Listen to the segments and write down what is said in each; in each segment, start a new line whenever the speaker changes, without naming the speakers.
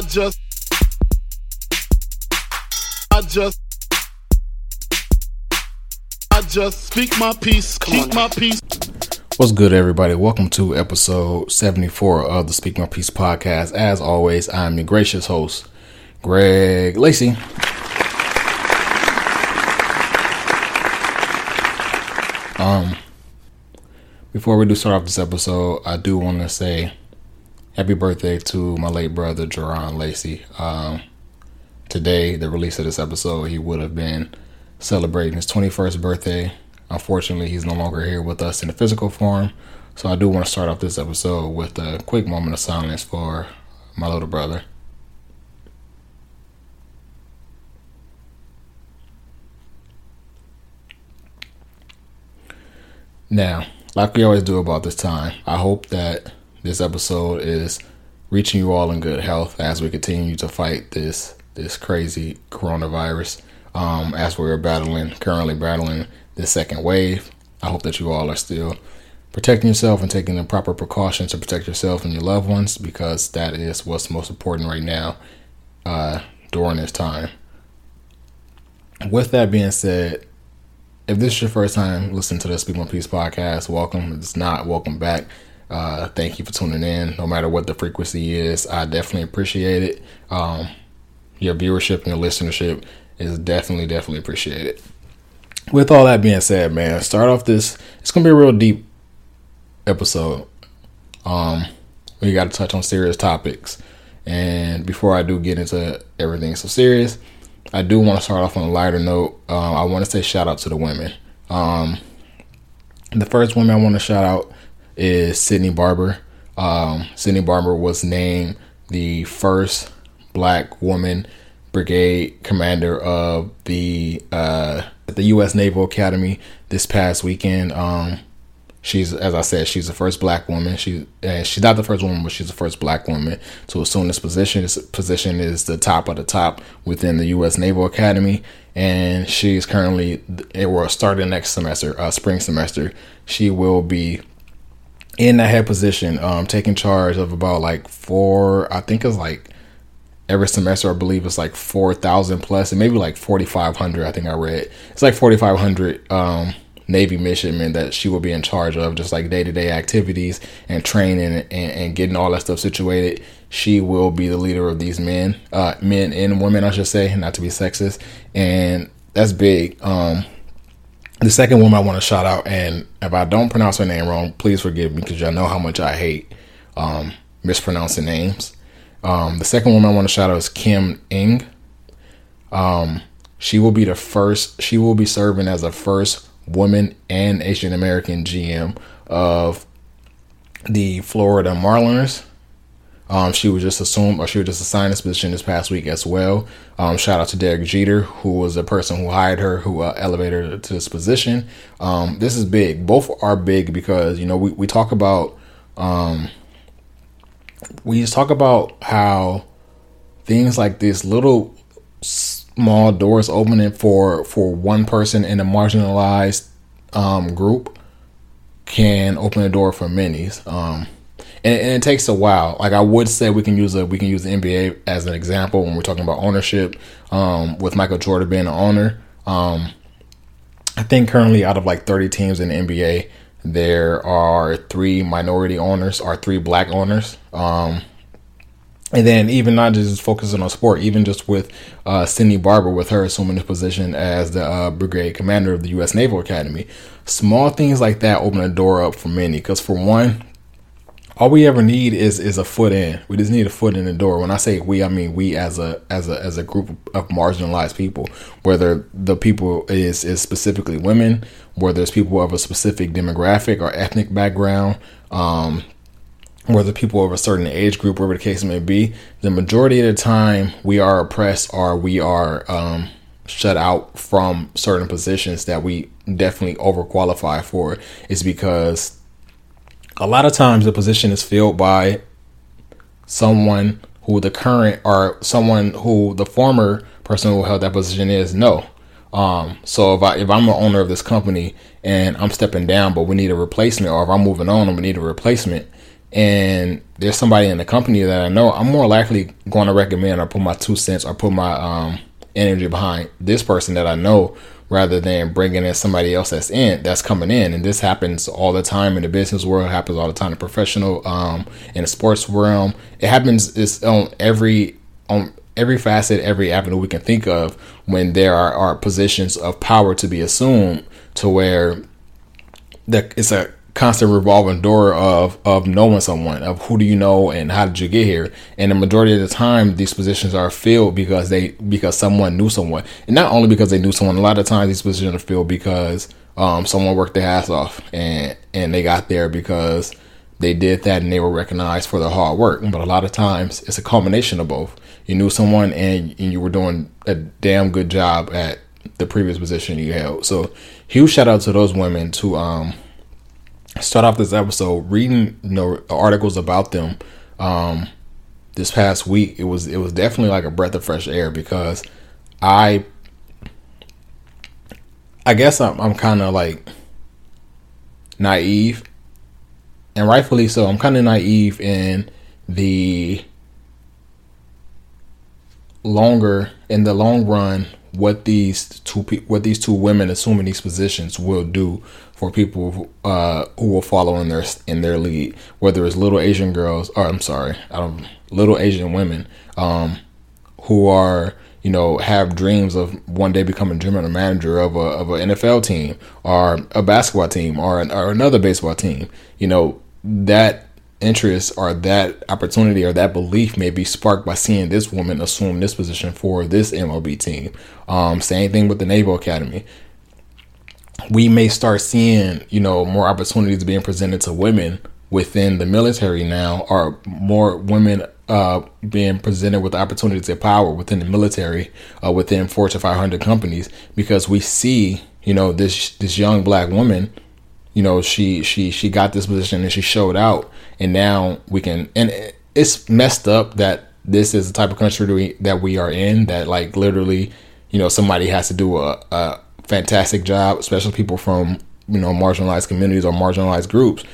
I just, I just, I just speak my peace, keep my peace.
What's good, everybody? Welcome to episode 74 of the Speak My Peace podcast. As always, I'm your gracious host, Greg Lacy. Um, before we do start off this episode, I do want to say happy birthday to my late brother, Geron Lacy. Um, today, the release of this episode, he would have been celebrating his 21st birthday. Unfortunately, he's no longer here with us in the physical form. So I do want to start off this episode with a quick moment of silence for my little brother. Now, like we always do about this time, I hope that this episode is reaching you all in good health as we continue to fight this this crazy coronavirus. Um, as we're battling, currently battling this second wave. I hope that you all are still protecting yourself and taking the proper precautions to protect yourself and your loved ones because that is what's most important right now uh, during this time. With that being said, if this is your first time listening to the Speak My Peace podcast, welcome. If it's not, welcome back. Uh, thank you for tuning in. No matter what the frequency is, I definitely appreciate it. Um, your viewership and your listenership is definitely, definitely appreciated. With all that being said, man, start off this. It's gonna be a real deep episode. Um, we got to touch on serious topics, and before I do get into everything so serious, I do want to start off on a lighter note. Um, I want to say shout out to the women. Um, the first woman I want to shout out is Sydney Barber. Um, Sydney Barber was named the first black woman brigade commander of the uh, the U.S. Naval Academy this past weekend. Um, She's, as I said, she's the first black woman. She, she's not the first woman, but she's the first black woman to assume this position. This position is the top of the top within the U.S. Naval Academy, and she's currently, it will start the next semester, uh, spring semester. She will be in that head position, um, taking charge of about like four, I think it's like every semester, I believe it's like 4,000 plus, and maybe like 4,500. I think I read it's like 4,500. Um, Navy midshipmen that she will be in charge of, just like day to day activities and training and, and, getting all that stuff situated. She will be the leader of these men, uh, men and women, I should say, not to be sexist. And that's big. Um, the second woman I want to shout out, and if I don't pronounce her name wrong, please forgive me because y'all know how much I hate um, mispronouncing names. Um, the second woman I want to shout out is Kim Ng. Um, she will be the first. She will be serving as the first woman and Asian American GM of the Florida Marlins. Um, she was just assumed, or she was just assigned this position this past week as well. Um, shout out to Derek Jeter, who was the person who hired her, who uh, elevated her to this position. Um, this is big. Both are big because you know we we talk about um, we just talk about how things like this little small doors opening for for one person in a marginalized um, group can open the door for many. And, and, it takes a while. Like I would say, we can use a we can use the NBA as an example when we're talking about ownership. Um, with Michael Jordan being an owner, um, I think currently out of like 30 teams in the NBA, there are three minority owners or three black owners. Um, and then even not just focusing on sport, even just with uh, Sydney Barber, with her assuming the position as the uh, brigade commander of the U.S. Naval Academy, small things like that open a door up for many. Because for one, all we ever need is is a foot in. We just need a foot in the door. When I say we, I mean we as a as a as a group of marginalized people. Whether the people is is specifically women, whether it's people of a specific demographic or ethnic background. Um, whether people of a certain age group, whatever the case may be, the majority of the time we are oppressed or we are um, shut out from certain positions that we definitely overqualify for is because a lot of times the position is filled by someone who the current or someone who the former person who held that position is no. Um, so if I if I'm the owner of this company and I'm stepping down, but we need a replacement, or if I'm moving on and we need a replacement, and there's somebody in the company that I know, I'm more likely going to recommend or put my two cents or put my um, energy behind this person that I know rather than bringing in somebody else that's in that's coming in. And this happens all the time in the business world. It happens all the time in professional um in the sports realm. It happens it's on every on every facet every avenue we can think of when there are, are positions of power to be assumed to where that it's a constant revolving door of of knowing someone of who do you know and how did you get here? And the majority of the time these positions are filled because they because someone knew someone. And not only because they knew someone a lot of times these positions are filled because um, someone worked their ass off and and they got there because they did that and they were recognized for their hard work. But a lot of times it's a combination of both. You knew someone and, and you were doing a damn good job at the previous position you held. So huge shout out to those women to um start off this episode reading you know articles about them um this past week. It was it was definitely like a breath of fresh air because i i guess i'm, I'm kind of like naive and rightfully so. I'm kind of naive in the longer in the long run what these two pe- what these two women assuming these positions will do for people uh, who will follow in their in their lead, whether it's little Asian girls or I'm sorry, um, little Asian women um, who are you know have dreams of one day becoming general manager of a of an NFL team or a basketball team or an, or another baseball team. You know that interest or that opportunity or that belief may be sparked by seeing this woman assume this position for this MLB team. Um, same thing with the Naval Academy. We may start seeing, you know, more opportunities being presented to women within the military now, or more women uh, being presented with opportunities of power within the military, uh, within Fortune 500 companies, because we see, you know, this this young black woman you know she she she got this position and she showed out. And now we can and it's messed up that this is the type of country that we are in that like literally you know somebody has to do a, a fantastic job especially people from you know marginalized communities or marginalized groups.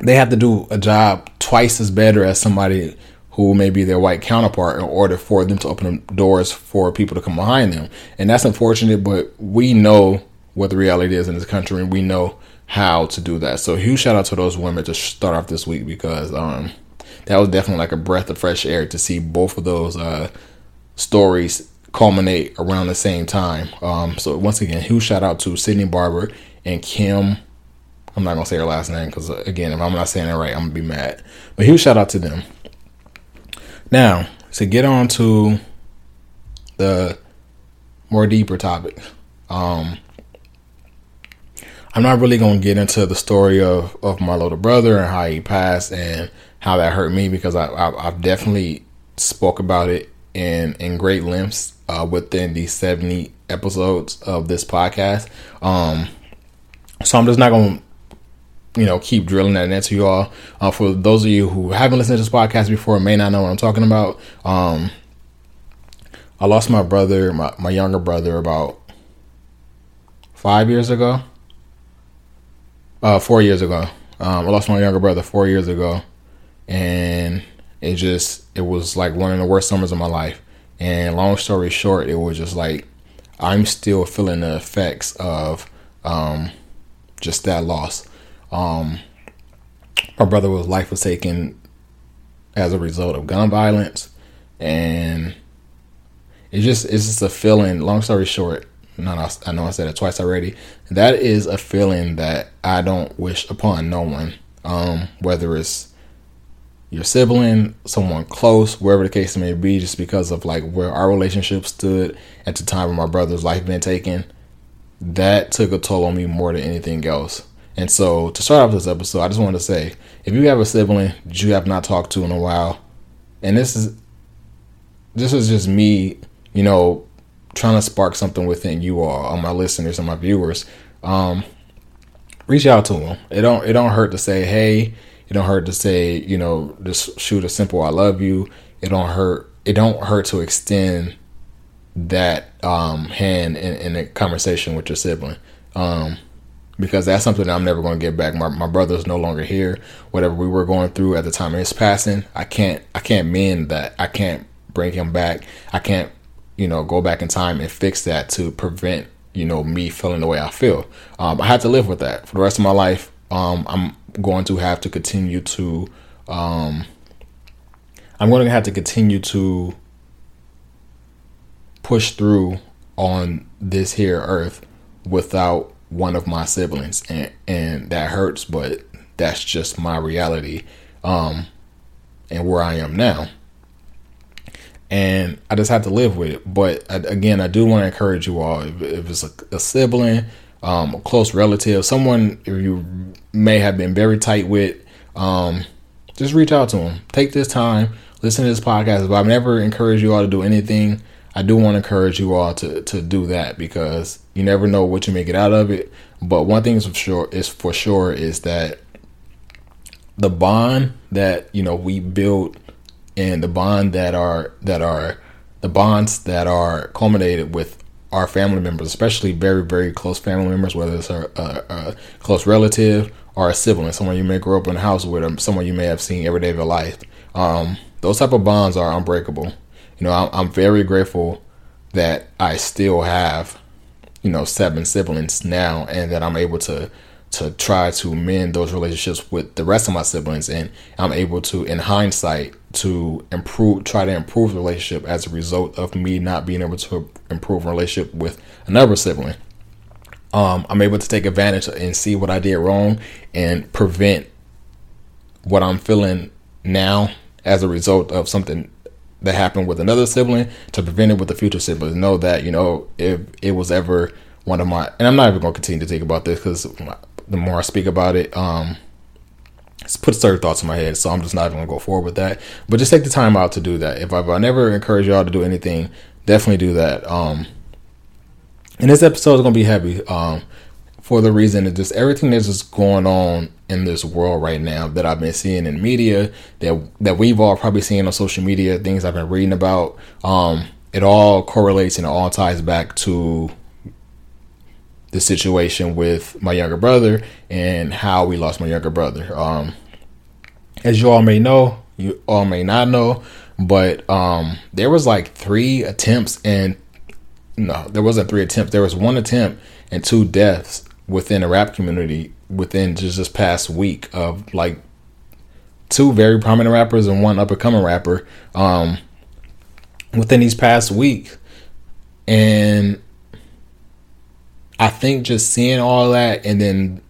They have to do a job twice as better as somebody who may be their white counterpart in order for them to open doors for people to come behind them. And that's unfortunate but we know what the reality is in this country, and we know how to do that. So huge shout out to those women to start off this week because um, that was definitely like a breath of fresh air to see both of those uh, stories culminate around the same time. Um, so once again, huge shout out to Sydney Barber and Kim. I'm not gonna say her last name because uh, again, if I'm not saying it right, I'm gonna be mad. But huge shout out to them. Now to get on to the more deeper topic. Um, I'm not really gonna get into the story of of my little brother and how he passed and how that hurt me because I, I have definitely spoke about it in in great lengths uh, within these 70 episodes of this podcast. Um, so I'm just not gonna you know keep drilling that into you all. Uh, for those of you who haven't listened to this podcast before, may not know what I'm talking about. Um, I lost my brother, my, my younger brother, about five years ago uh, four years ago. Um, I lost my younger brother four years ago, and it just it was like one of the worst summers of my life. And long story short, it was just like I'm still feeling the effects of um, just that loss. Um, my brother was life was taken as a result of gun violence, and it just it's just a feeling. Long story short, not I know I said it twice already. That is a feeling that I don't wish upon no one. Um, whether it's your sibling, someone close, wherever the case may be, just because of like where our relationship stood at the time of my brother's life being taken, that took a toll on me more than anything else. And so to start off this episode, I just wanted to say, if you have a sibling that you have not talked to in a while, and this is this is just me, you know, trying to spark something within you all, my listeners and my viewers, um, reach out to them. It don't it don't hurt to say hey. It don't hurt to say you know just shoot a simple I love you. It don't hurt. It don't hurt to extend that um, hand in, in a conversation with your sibling. Um, because that's something that I'm never going to get back. My my brother's no longer here. Whatever we were going through at the time of his passing, I can't I can't mend that. I can't bring him back. I can't you know go back in time and fix that to prevent you know me feeling the way I feel. Um, I had to live with that for the rest of my life. Um, I'm going to have to continue to. Um, I'm going to have to continue to push through on this here earth without one of my siblings and and that hurts but that's just my reality um and where I am now and I just have to live with it. But again I do want to encourage you all if, if it's a, a sibling um, a close relative someone you may have been very tight with um, just reach out to them take this time listen to this podcast. But I've never encouraged you all to do anything. I do want to encourage you all to to do that because you never know what you may get out of it. But one thing is for sure is for sure is that the bond that you know we build and the bond that are that are the bonds that are culminated with our family members, especially very very close family members, whether it's a, a, a close relative or a sibling, someone you may grow up in a house with, someone you may have seen every day of your life. Um, those type of bonds are unbreakable you know, I'm, very grateful that I still have, you know, seven siblings now, and that I'm able to to try to mend those relationships with the rest of my siblings, and I'm able to, in hindsight, to improve, try to improve the relationship as a result of me not being able to improve a relationship with another sibling. Um, I'm able to take advantage and see what I did wrong and prevent what I'm feeling now as a result of something that happened with another sibling to prevent it with the future siblings. Know that you know if it was ever one of my, and I'm not even going to continue to think about this because the more I speak about it, um, put certain thoughts in my head. So I'm just not even to go forward with that. But just take the time out to do that. If I've I never encourage y'all to do anything, definitely do that. Um, and this episode is to be heavy. Um, for the reason that just everything that's just going on in this world right now that I've been seeing in media that that we've all probably seen on social media, things I've been reading about. Um, it all correlates and it all ties back to the situation with my younger brother and how we lost my younger brother. Um, as you all may know, you all may not know, but um, there was like three attempts and no, there wasn't three attempts. There was one attempt and two deaths within the rap community within just this past week of like two very prominent rappers and one up and coming rapper um, within these past week. And I think just seeing all that and then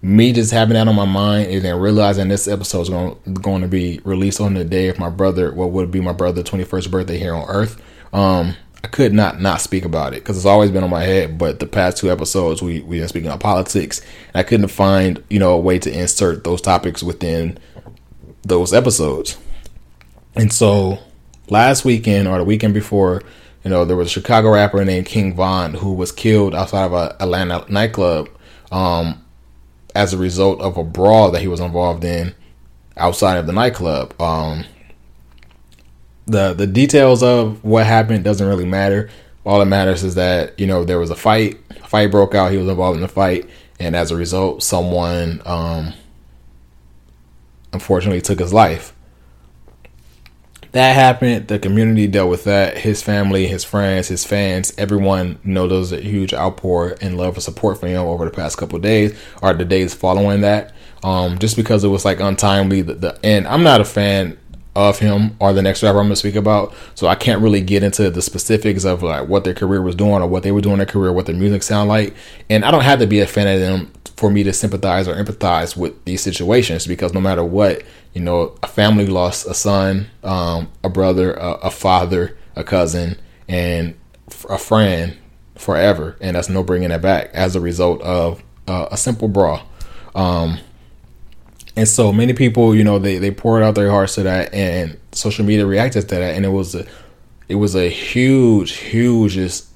me just having that on my mind and then realizing this episode is going, going to be released on the day of my brother, what would be my brother's 21st birthday here on earth. Um, I could not not speak about it because it's always been on my head. But the past two episodes, we we been speaking about politics, and I couldn't find you know a way to insert those topics within those episodes. And so last weekend or the weekend before, you know, there was a Chicago rapper named King Von who was killed outside of a Atlanta nightclub um, as a result of a brawl that he was involved in outside of the nightclub. Um, the the details of what happened doesn't really matter. All that matters is that you know there was a fight. A fight broke out. He was involved in the fight, and as a result, someone um, unfortunately took his life. That happened. The community dealt with that. His family, his friends, his fans, everyone you know there was a huge outpour and love and support for him over the past couple days or the days following that. Um, just because it was like untimely. The, the and I'm not a fan of him or the next rapper I'm gonna speak about. So I can't really get into the specifics of like what their career was doing or what they were doing in their career, what their music sound like. And I don't have to be a fan of them for me to sympathize or empathize with these situations because no matter what, you know, a family lost a son, um, a brother, a, a, father, a cousin, and a friend forever, and that's no bringing it back as a result of uh, a simple brawl. Um, and so many people, you know, they, they poured out their hearts to that and social media reacted to that and it was a it was a huge, huge just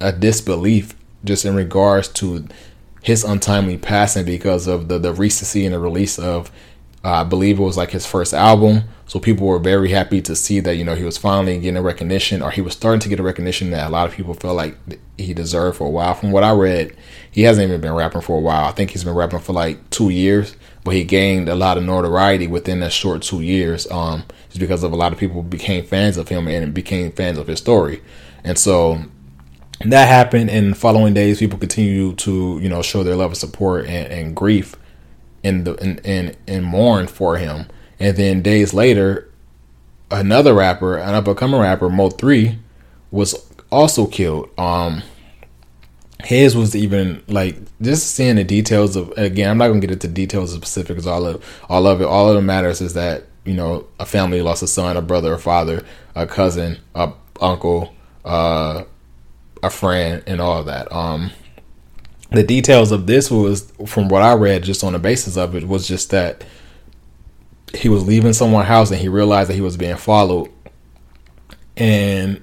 a disbelief just in regards to his untimely passing because of the, the recency and the release of uh, I believe it was like his first album. So people were very happy to see that you know he was finally getting a recognition, or he was starting to get a recognition that a lot of people felt like he deserved for a while. From what I read, he hasn't even been rapping for a while. I think he's been rapping for like two years, but he gained a lot of notoriety within that short two years. Um, just because of a lot of people became fans of him and became fans of his story, and so that happened. And following days, people continue to you know show their love of support and, and grief the and and, and mourn for him and then days later, another rapper, an up and coming rapper, Mo3, was also killed. Um, his was even like just seeing the details of again. I'm not gonna get into details of specifics. All of all of it, all of it matters is that you know a family lost a son, a brother, a father, a cousin, a uncle, uh, a friend, and all that. Um, the details of this was from what I read, just on the basis of it, was just that he was leaving someone's house and he realized that he was being followed. And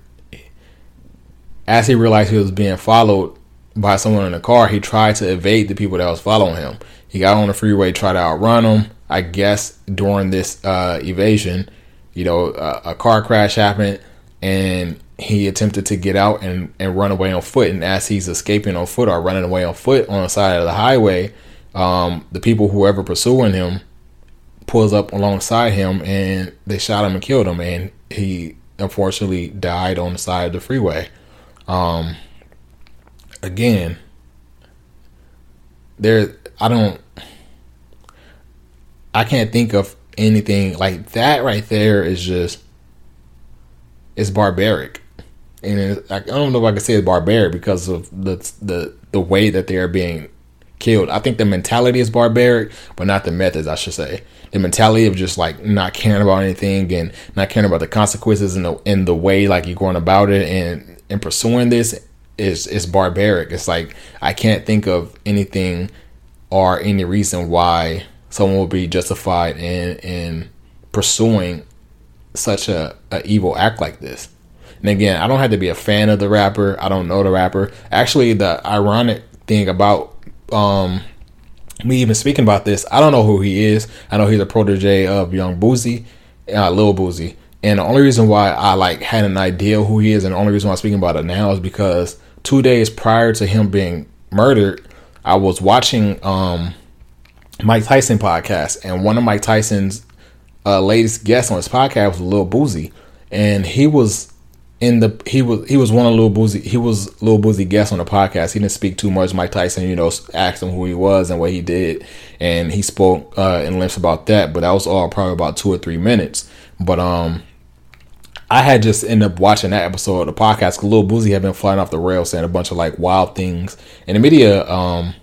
as he realized he was being followed by someone in the car, he tried to evade the people that was following him. He got on the freeway, tried to outrun them. I guess during this uh, evasion, you know, a, a car crash happened and he attempted to get out and, and run away on foot. And as he's escaping on foot or running away on foot on the side of the highway, um, the people who ever pursuing him pulls up alongside him and they shot him and killed him and he unfortunately died on the side of the freeway. Um, again, there I don't I can't think of anything like that right there is just it's barbaric. And it, I don't know if I can say it's barbaric because of the the the way that they are being killed. I think the mentality is barbaric, but not the methods, I should say the mentality of just like not caring about anything and not caring about the consequences and the in the way like you're going about it and and pursuing this is is barbaric. It's like I can't think of anything or any reason why someone would be justified in in pursuing such a, a evil act like this. And again, I don't have to be a fan of the rapper. I don't know the rapper. Actually, the ironic thing about um me even speaking about this, I don't know who he is. I know he's a protege of Young Boosie, uh, Lil Boosie. And the only reason why I like had an idea who he is, and the only reason why I'm speaking about it now is because two days prior to him being murdered, I was watching um, Mike Tyson podcast, and one of Mike Tyson's uh, latest guests on his podcast was Lil Boosie, and he was in the he was he was one of Lil Boosie he was Lil Boosie guest on the podcast. He didn't speak too much. Mike Tyson, you know, asked him who he was and what he did, and he spoke uh, in length about that. But that was all probably about two or three minutes. But um, I had just ended up watching that episode of the podcast because Lil Boosie had been flying off the rails saying a bunch of like wild things in the media um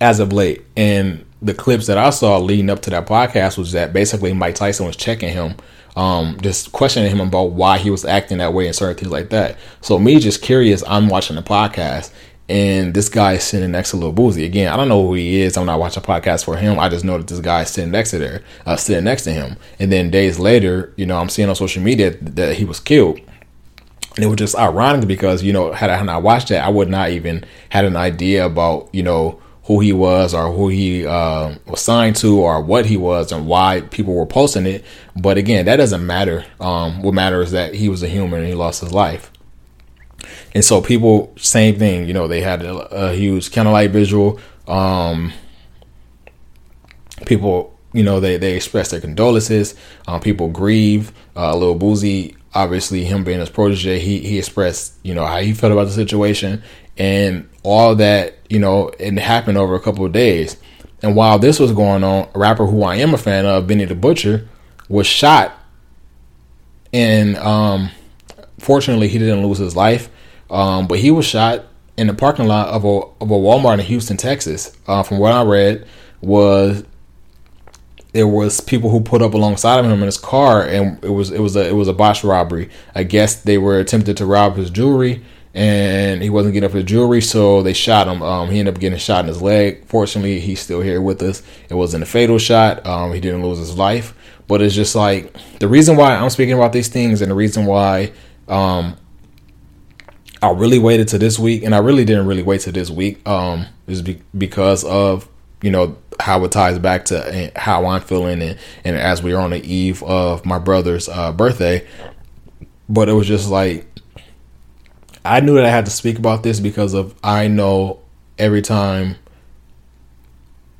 as of late, and the clips that I saw leading up to that podcast was that basically Mike Tyson was checking him um, just questioning him about why he was acting that way and certain things like that. So me just curious, I'm watching the podcast and this guy is sitting next to Lil Boosie. Again, I don't know who he is. I'm not watching a podcast for him. I just know that this guy is sitting next to there, uh, sitting next to him. And then days later, you know, I'm seeing on social media that he was killed. And it was just ironic because, you know, had I not watched that, I would not even had an idea about, you know, who he was or who he uh, was signed to or what he was and why people were posting it. But again, that doesn't matter. Um, what matters is that he was a human and he lost his life. And so people, same thing, you know, they had a, a huge candlelight visual. Um, people, you know, they, they expressed their condolences. Um, people grieve. Uh, Lil Boosie, obviously, him being his protege, he, he expressed, you know, how he felt about the situation. And all that, you know, it happened over a couple of days. And while this was going on, a rapper who I am a fan of, Benny the Butcher, was shot. And um, fortunately, he didn't lose his life. Um, but he was shot in the parking lot of a of a Walmart in Houston, Texas. Uh, from what I read, was there was people who put up alongside of him in his car, and it was it was a it was a botched robbery. I guess they were attempted to rob his jewelry, and he wasn't getting up his jewelry, so they shot him. Um, he ended up getting shot in his leg. Fortunately, he's still here with us. It wasn't a fatal shot. Um, he didn't lose his life, but it's just like the reason why I'm speaking about these things, and the reason why um, I really waited to this week, and I really didn't really wait to this week, um, is be- because of you know how it ties back to eh, how I'm feeling and, and as we are on the eve of my brother's uh, birthday. But it was just like I knew that I had to speak about this because of I know every time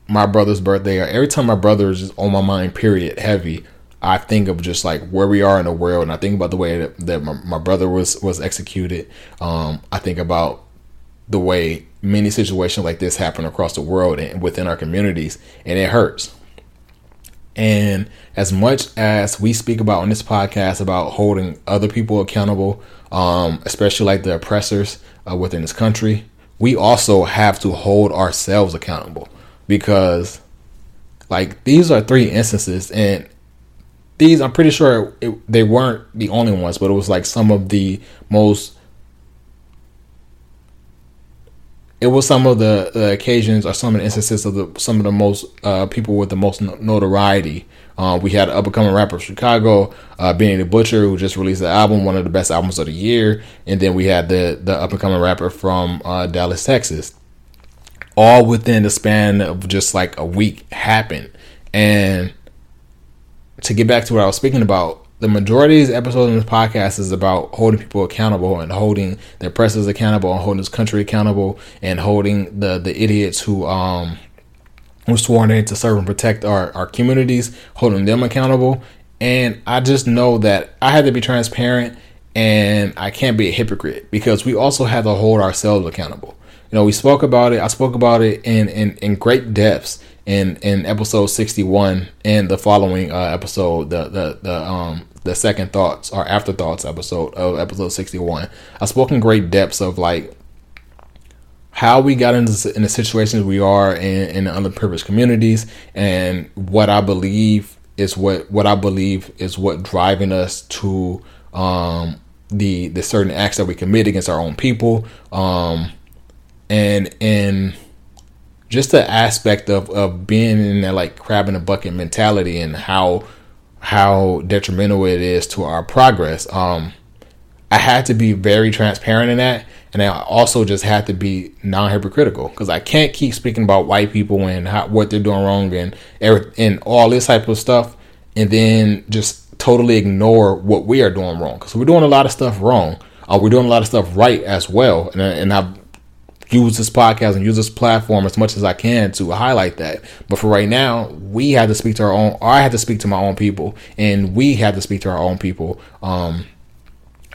my brother's birthday or every time my brother is on my mind, period, heavy. I think of just like where we are in the world, and I think about the way that, that my, my brother was was executed. Um, I think about the way many situations like this happen across the world and within our communities, and it hurts. And as much as we speak about on this podcast about holding other people accountable, um, especially like the oppressors uh, within this country, we also have to hold ourselves accountable because, like, these are three instances, and these I'm pretty sure it, they weren't the only ones, but it was like some of the most it was some of the, the, occasions or some of the instances of the some of the most uh, people with the most notoriety. Uh, we had an up and coming rapper from Chicago, uh, Benny the Butcher, who just released the album, one of the best albums of the year, and then we had the the up and coming rapper from uh, Dallas, Texas. All within the span of just like a week happened, and to get back to what I was speaking about, the majority of these episodes in this podcast is about holding people accountable and holding their presses accountable and holding this country accountable and holding the the idiots who um who sworn in to serve and protect our, our communities, holding them accountable. And I just know that I had to be transparent and I can't be a hypocrite because we also have to hold ourselves accountable. You know, we spoke about it. I spoke about it in in, in great depths in in episode 61 and the following uh, episode the the the um the second thoughts or afterthoughts episode of episode 61 i spoke in great depths of like how we got into in the situations we are in, in the underprivileged communities and what i believe is what what i believe is what driving us to um the the certain acts that we commit against our own people um and and just the aspect of, of being in that like crab in a bucket mentality and how how detrimental it is to our progress. Um, I had to be very transparent in that, and I also just had to be non-hypocritical because I can't keep speaking about white people and how, what they're doing wrong and and all this type of stuff, and then just totally ignore what we are doing wrong because we're doing a lot of stuff wrong. Uh, we're doing a lot of stuff right as well, and, and I've use this podcast and use this platform as much as I can to highlight that. But for right now, we had to speak to our own. I had to speak to my own people, and we had to speak to our own people um,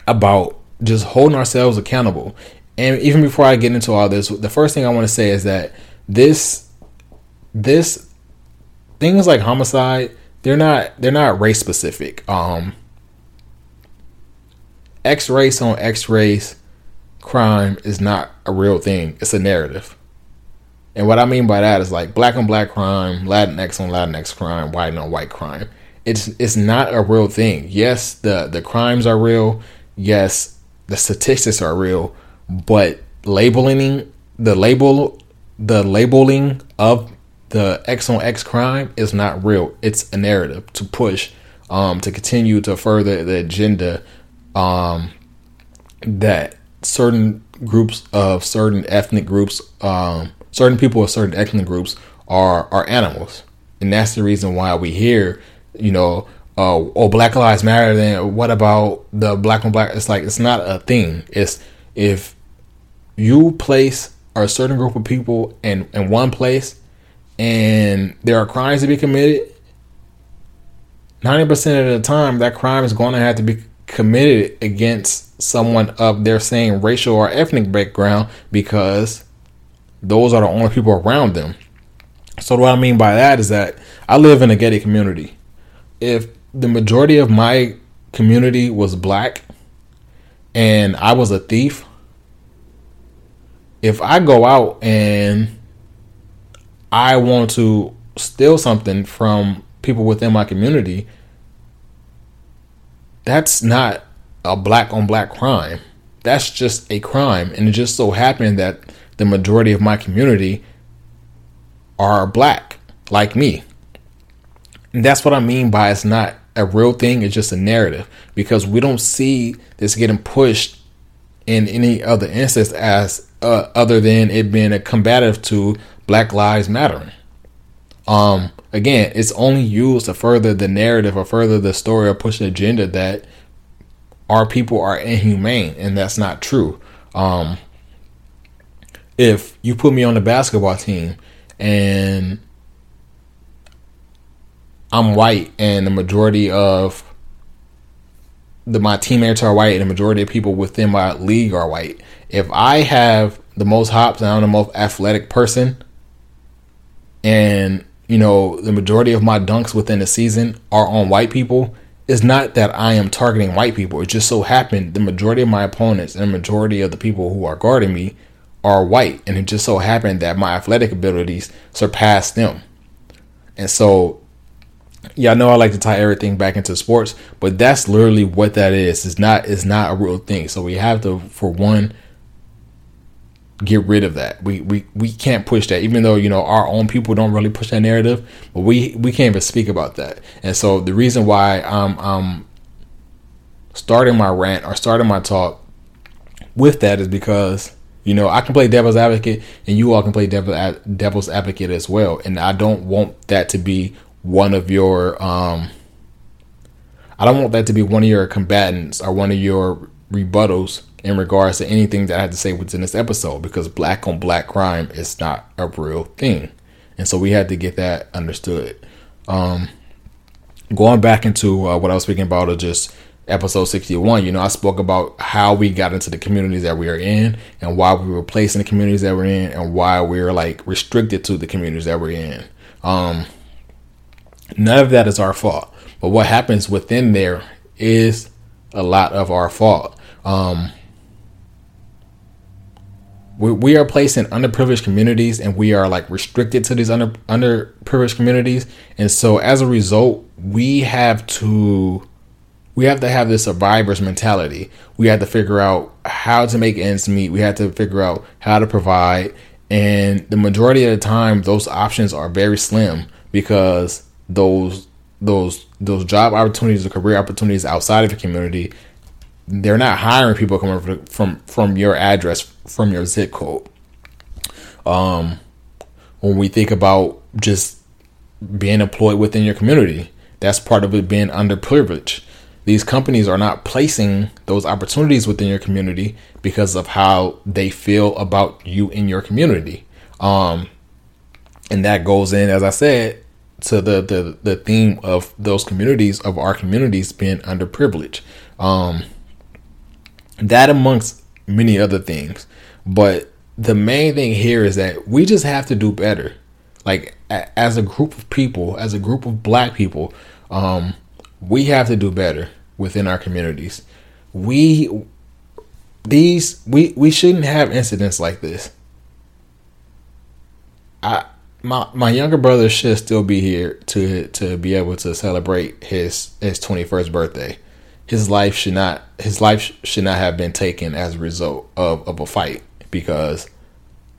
about just holding ourselves accountable. And even before I get into all this, the first thing I want to say is that this, this things like homicide, they're not they're not race specific. Um, X race on X race crime is not a real thing. It's a narrative. And what I mean by that is like black on black crime, Latinx on Latinx crime, white on white crime. It's it's not a real thing. Yes, the the crimes are real. Yes, the statistics are real, but labeling the label the labeling of the X on X crime is not real. It's a narrative to push um to continue to further the agenda um that certain groups of certain ethnic groups, um, certain people of certain ethnic groups are are animals, and that's the reason why we hear, you know, uh, oh, Black Lives Matter. Then what about the black on black? It's like it's not a thing. It's if you place a certain group of people in in one place, and there are crimes to be committed. Ninety percent of the time, that crime is going to have to be committed against someone of their same racial or ethnic background because those are the only people around them. So what I mean by that is that I live in a gated community. If the majority of my community was black and I was a thief, if I go out and I want to steal something from people within my community, that's not a black on black crime. That's just a crime. And it just so happened that the majority of my community are black, like me. And that's what I mean by it's not a real thing, it's just a narrative. Because we don't see this getting pushed in any other instance as uh, other than it being a combative to Black Lives Matter. Um, again, it's only used to further the narrative or further the story or push the agenda that our people are inhumane, and that's not true. Um, if you put me on the basketball team and I'm white and the majority of the my teammates are white and the majority of people within my league are white. If I have the most hops and I'm the most athletic person and you know the majority of my dunks within the season are on white people, it's not that I am targeting white people. It just so happened the majority of my opponents and the majority of the people who are guarding me are white and it just so happened that my athletic abilities surpass them. And so yeah, I know I like to tie everything back into sports, but that's literally what that is. It's not it's not a real thing. So we have to for one get rid of that. We we we can't push that even though, you know, our own people don't really push that narrative, but we we can't even speak about that. And so the reason why I'm I'm starting my rant or starting my talk with that is because you know, I can play devil's advocate, and you all can play devil, devil's advocate as well. And I don't want that to be one of your um I don't want that to be one of your combatants or one of your rebuttals in regards to anything that I had to say within this episode because black on black crime is not a real thing. And so we had to get that understood. Um going back into uh, what I was speaking about of just episode 61, you know, I spoke about how we got into the communities that we are in and why we were placed in the communities that we're in and why we're like restricted to the communities that we're in. Um None of that is our fault. But what happens within there is a lot of our fault. Um, we, we are placed in underprivileged communities and we are like restricted to these under underprivileged communities. And so as a result, we have to we have to have this survivor's mentality. We have to figure out how to make ends meet. We have to figure out how to provide. And the majority of the time, those options are very slim because those those those job opportunities or career opportunities outside of the community, they're not hiring people coming from from, from your address, from your zip code. Um, when we think about just being employed within your community, that's part of it being underprivileged. These companies are not placing those opportunities within your community because of how they feel about you in your community. Um, and that goes in, as I said, to the, the the theme of those communities of our communities being underprivileged. Um, that amongst many other things, but the main thing here is that we just have to do better. Like a, as a group of people, as a group of Black people, um, we have to do better within our communities. We these we we shouldn't have incidents like this. I my my younger brother should still be here to to be able to celebrate his his 21st birthday. His life should not his life should not have been taken as a result of of a fight because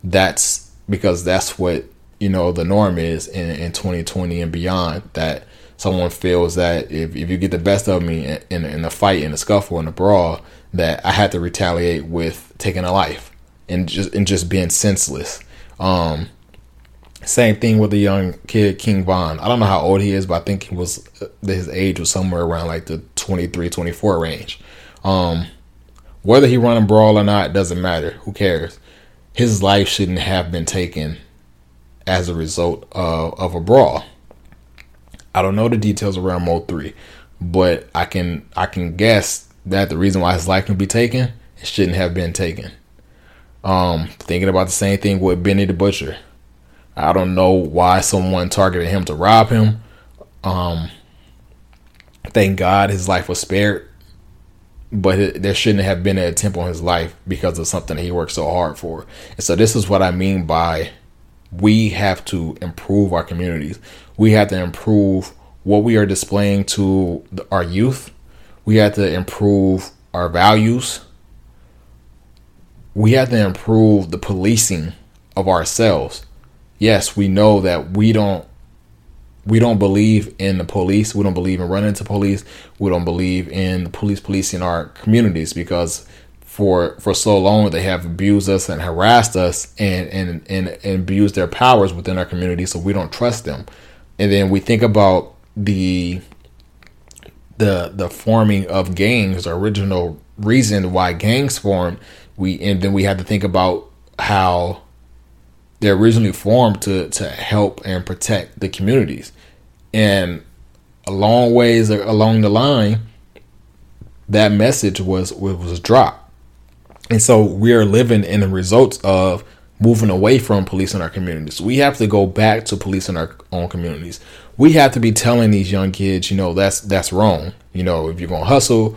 that's because that's what you know the norm is in, in 2020 and beyond that someone feels that if, if you get the best of me in, in, in a fight in a scuffle in a brawl that I had to retaliate with taking a life and just and just being senseless. Um same thing with the young kid, King Von. I don't know how old he is, but I think he was his age was somewhere around like the 23, 24 range. Um, whether he run a brawl or not doesn't matter. Who cares? His life shouldn't have been taken as a result of, of a brawl. I don't know the details around Mo3, but I can I can guess that the reason why his life can be taken, it shouldn't have been taken. Um, thinking about the same thing with Benny the Butcher. I don't know why someone targeted him to rob him. Um, thank God his life was spared, but it, there shouldn't have been an attempt on his life because of something he worked so hard for. And so this is what I mean by we have to improve our communities. We have to improve what we are displaying to our youth. We have to improve our values. We have to improve the policing of ourselves yes, we know that we don't we don't believe in the police. We don't believe in running to police. We don't believe in the police policing our communities because for for so long they have abused us and harassed us and and and, and abused their powers within our community so we don't trust them and then we think about the the the forming of gangs the original reason why gangs formed we and then we had to think about how they're originally formed to to help and protect the communities and a long ways along the line that message was was dropped and so we are living in the results of moving away from police in our communities. We have to go back to police in our own communities. We have to be telling these young kids, you know, that's that's wrong. You know, if you're gonna hustle,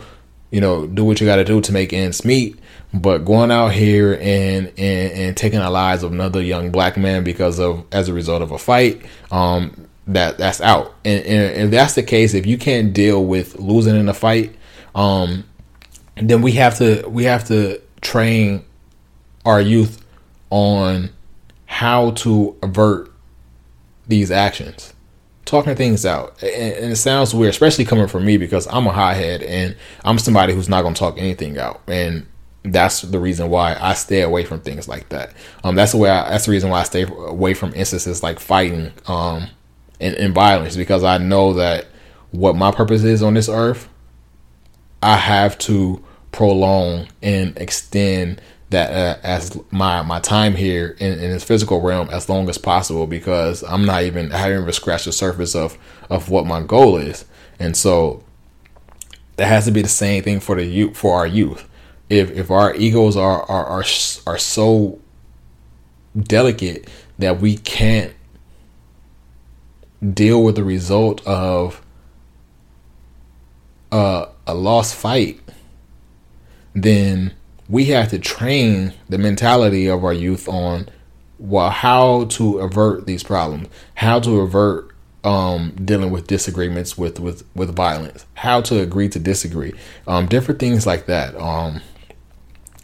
you know, do what you got to do to make ends meet. But going out here and, and and taking the lives of another young black man because of as a result of a fight, um, that that's out. And, and if that's the case, if you can't deal with losing in a fight, um, then we have to we have to train our youth on how to avert these actions. Talking things out. And, it sounds weird especially coming from me because i'm a hothead and i'm somebody who's not going to talk anything out. And that's the reason why i stay away from things like that um that's the way I, that's the reason why i stay away from instances like fighting um and, and violence because i know that what my purpose is on this earth i have to prolong and extend that uh, as my my time here in, in this physical realm as long as possible because I'm not even I haven't even scratched the surface of of what my goal is, and so that has to be the same thing for the youth for our youth. If if our egos are are are, are so delicate that we can't deal with the result of uh, a lost fight then we have to train the mentality of our youth on well how to avert these problems, how to avert um, dealing with disagreements with, with, with violence, how to agree to disagree, um, different things like that. Um,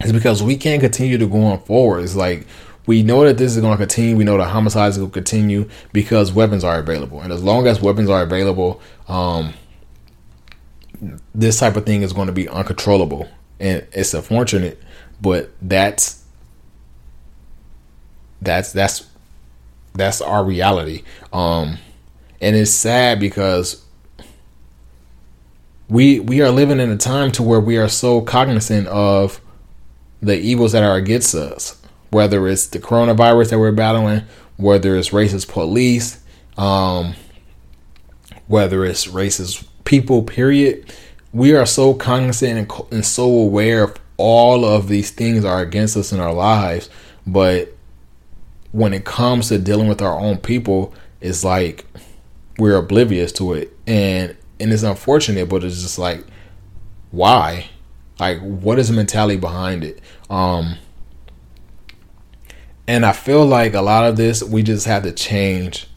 it's because we can't continue to go on forward. It's like we know that this is going to continue. We know that homicides will continue because weapons are available, and as long as weapons are available, um, this type of thing is going to be uncontrollable and it's unfortunate, but that's that's that's that's our reality. Um, and it's sad because we we are living in a time to where we are so cognizant of the evils that are against us, whether it's the coronavirus that we're battling, whether it's racist police, um, whether it's racist people, period we are so cognizant and, and so aware of all of these things are against us in our lives, but when it comes to dealing with our own people, it's like we're oblivious to it, and and it's unfortunate, but it's just like why, like what is the mentality behind it? Um, and I feel like a lot of this we just have to change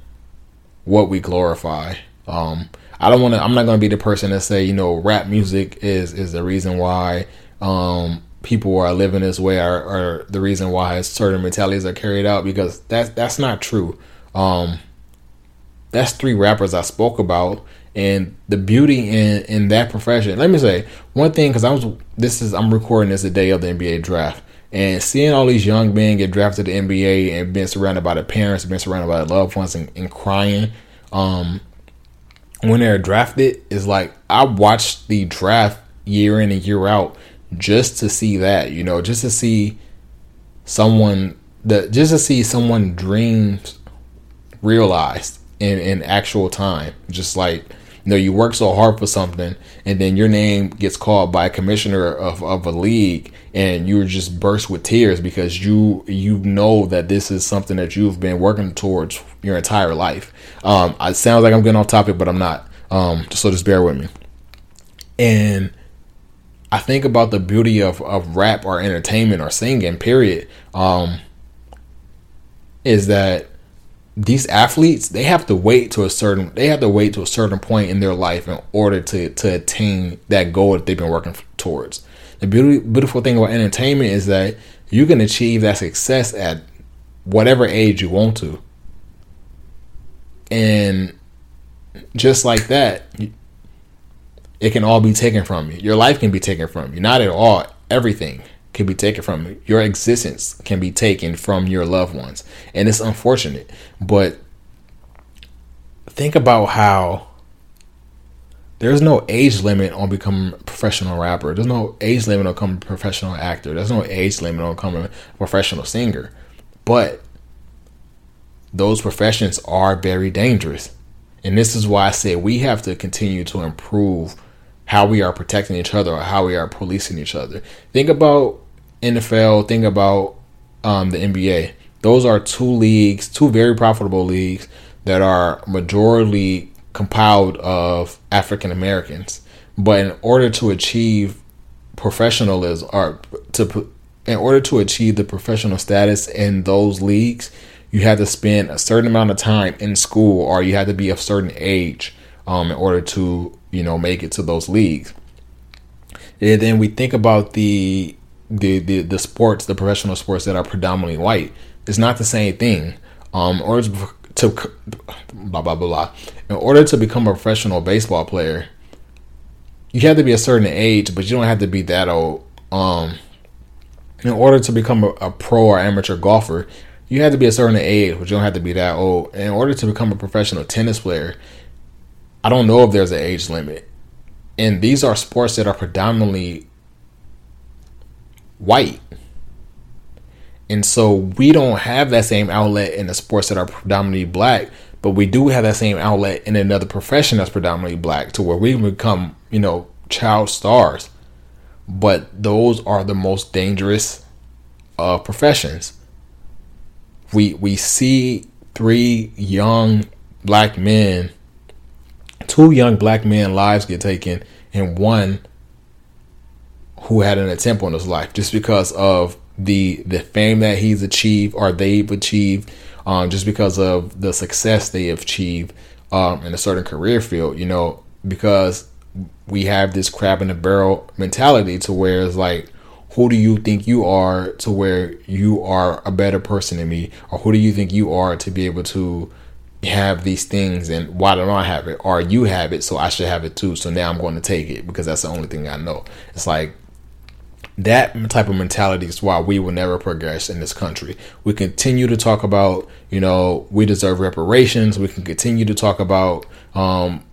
what we glorify. Um, I don't want to. I'm not going to be the person that say you know rap music is is the reason why um, people are living this way or, or, the reason why certain mentalities are carried out because that's that's not true. Um, that's three rappers I spoke about, and the beauty in in that profession. Let me say one thing because I was this is I'm recording this the day of the NBA draft. And seeing all these young men get drafted to the NBA and being surrounded by their parents, being surrounded by their loved ones, and, and crying, um, when they're drafted is like I watched the draft year in and year out just to see that, you know, just to see someone that just to see someone dreams realized in in actual time. Just like you know, you work so hard for something, and then your name gets called by a commissioner of, of a league, and you're just burst with tears because you you know that this is something that you've been working towards your entire life. Um, it sounds like I'm getting off topic, but I'm not. Um, so just bear with me. And I think about the beauty of, of rap or entertainment or singing, period. Um, is that these athletes they have to wait to a certain they have to wait to a certain point in their life in order to to attain that goal that they've been working towards. The beauty, beautiful thing about entertainment is that you can achieve that success at whatever age you want to, and just like that, it can all be taken from you. Your life can be taken from you. Not at all, everything. Can be taken from you. Your existence can be taken from your loved ones. And it's unfortunate. But think about how there's no age limit on becoming a professional rapper. There's no age limit on becoming a professional actor. There's no age limit on becoming a professional singer. But those professions are very dangerous. And this is why I say we have to continue to improve how we are protecting each other or how we are policing each other. Think about NFL, think about um, the NBA. Those are two leagues, two very profitable leagues that are majority compiled of African Americans. But in order to achieve professionalism or to in order to achieve the professional status in those leagues, you have to spend a certain amount of time in school or you have to be of certain age um, in order to you know make it to those leagues. And then we think about the the the, the sports, the professional sports that are predominantly white. It's not the same thing. Um, in order to, to blah blah blah. In order to become a professional baseball player, you have to be a certain age, but you don't have to be that old. Um, in order to become a, a pro or amateur golfer, you have to be a certain age, but you don't have to be that old. In order to become a professional tennis player, I don't know if there's an age limit. And these are sports that are predominantly white. And so we don't have that same outlet in the sports that are predominantly black, but we do have that same outlet in another profession that's predominantly black to where we can become, you know, child stars. But those are the most dangerous uh, professions. We we see three young black men two young black men lives get taken and one who had an attempt on his life just because of the the fame that he's achieved or they've achieved um, just because of the success they have achieved um, in a certain career field you know because we have this crab in the barrel mentality to where it's like who do you think you are to where you are a better person than me or who do you think you are to be able to have these things and why don't I have it? Or you have it, so I should have it too. So now I'm going to take it because that's the only thing I know. It's like that type of mentality is why we will never progress in this country. We continue to talk about, you know, we deserve reparations. We can continue to talk about um,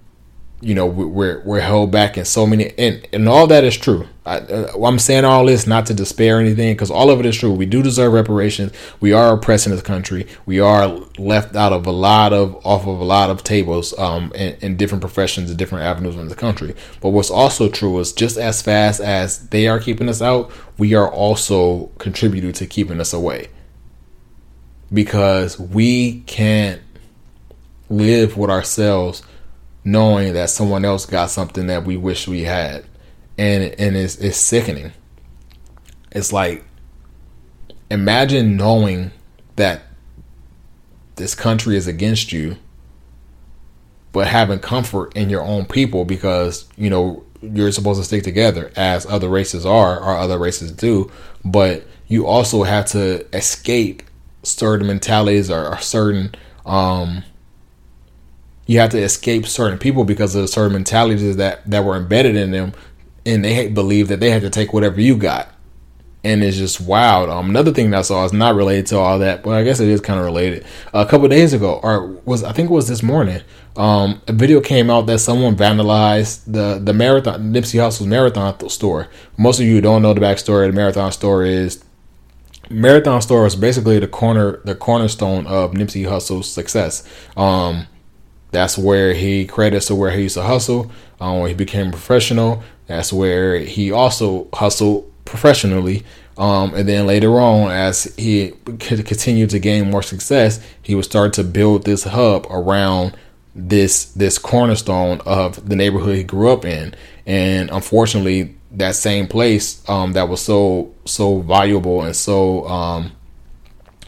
you know we're we're held back in so many and and all that is true. I, am uh, saying all this not to despair anything because all of it is true. We do deserve reparations. We are oppressed in this country. We are left out of a lot of off of a lot of tables um in, in different professions and different avenues in the country. But what's also true is just as fast as they are keeping us out we are also contributing to keeping us away. Because we can't live with ourselves knowing that someone else got something that we wish we had. And and it's, it's sickening. It's like imagine knowing that this country is against you but having comfort in your own people because you know you're supposed to stick together as other races are or other races do. But you also have to escape certain mentalities or, or certain um you have to escape certain people because of certain mentalities that that were embedded in them, and they believe that they had to take whatever you got, and it's just wild. Um, another thing that I saw is not related to all that, but I guess it is kind of related. A couple days ago, or was I think it was this morning, um, a video came out that someone vandalized the the marathon Nipsey Hussle's marathon store. Most of you don't know the backstory. The marathon store is Marathon Store is basically the corner, the cornerstone of Nipsey Hussle's success. Um, that's where he credits to where he used to hustle. Um, when he became professional, that's where he also hustled professionally. Um, and then later on, as he continued to gain more success, he would start to build this hub around this this cornerstone of the neighborhood he grew up in. And unfortunately, that same place um, that was so so valuable and so um,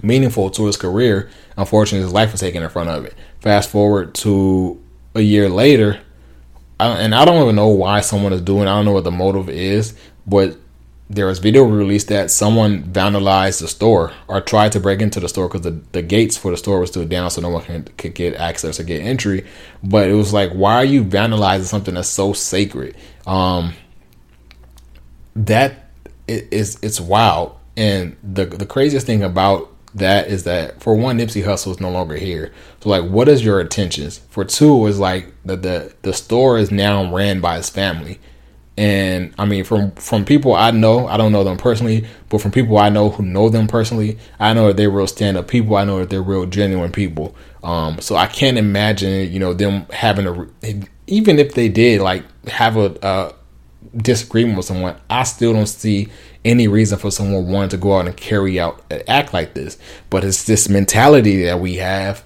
meaningful to his career, unfortunately, his life was taken in front of it. Fast forward to a year later, and I don't even know why someone is doing. I don't know what the motive is, but there was video released that someone vandalized the store or tried to break into the store because the, the gates for the store was still down, so no one can, could get access or get entry. But it was like, why are you vandalizing something that's so sacred? Um, that it's it's wild. And the the craziest thing about that is that for one, Nipsey Hussle is no longer here. So like, what is your intentions? For two, is like the the the store is now ran by his family. And I mean, from from people I know, I don't know them personally, but from people I know who know them personally, I know that they're real stand up people. I know that they're real genuine people. Um, so I can't imagine, you know, them having a even if they did like have a, a disagreement with someone. I still don't see any reason for someone wanting to go out and carry out an act like this. But it's this mentality that we have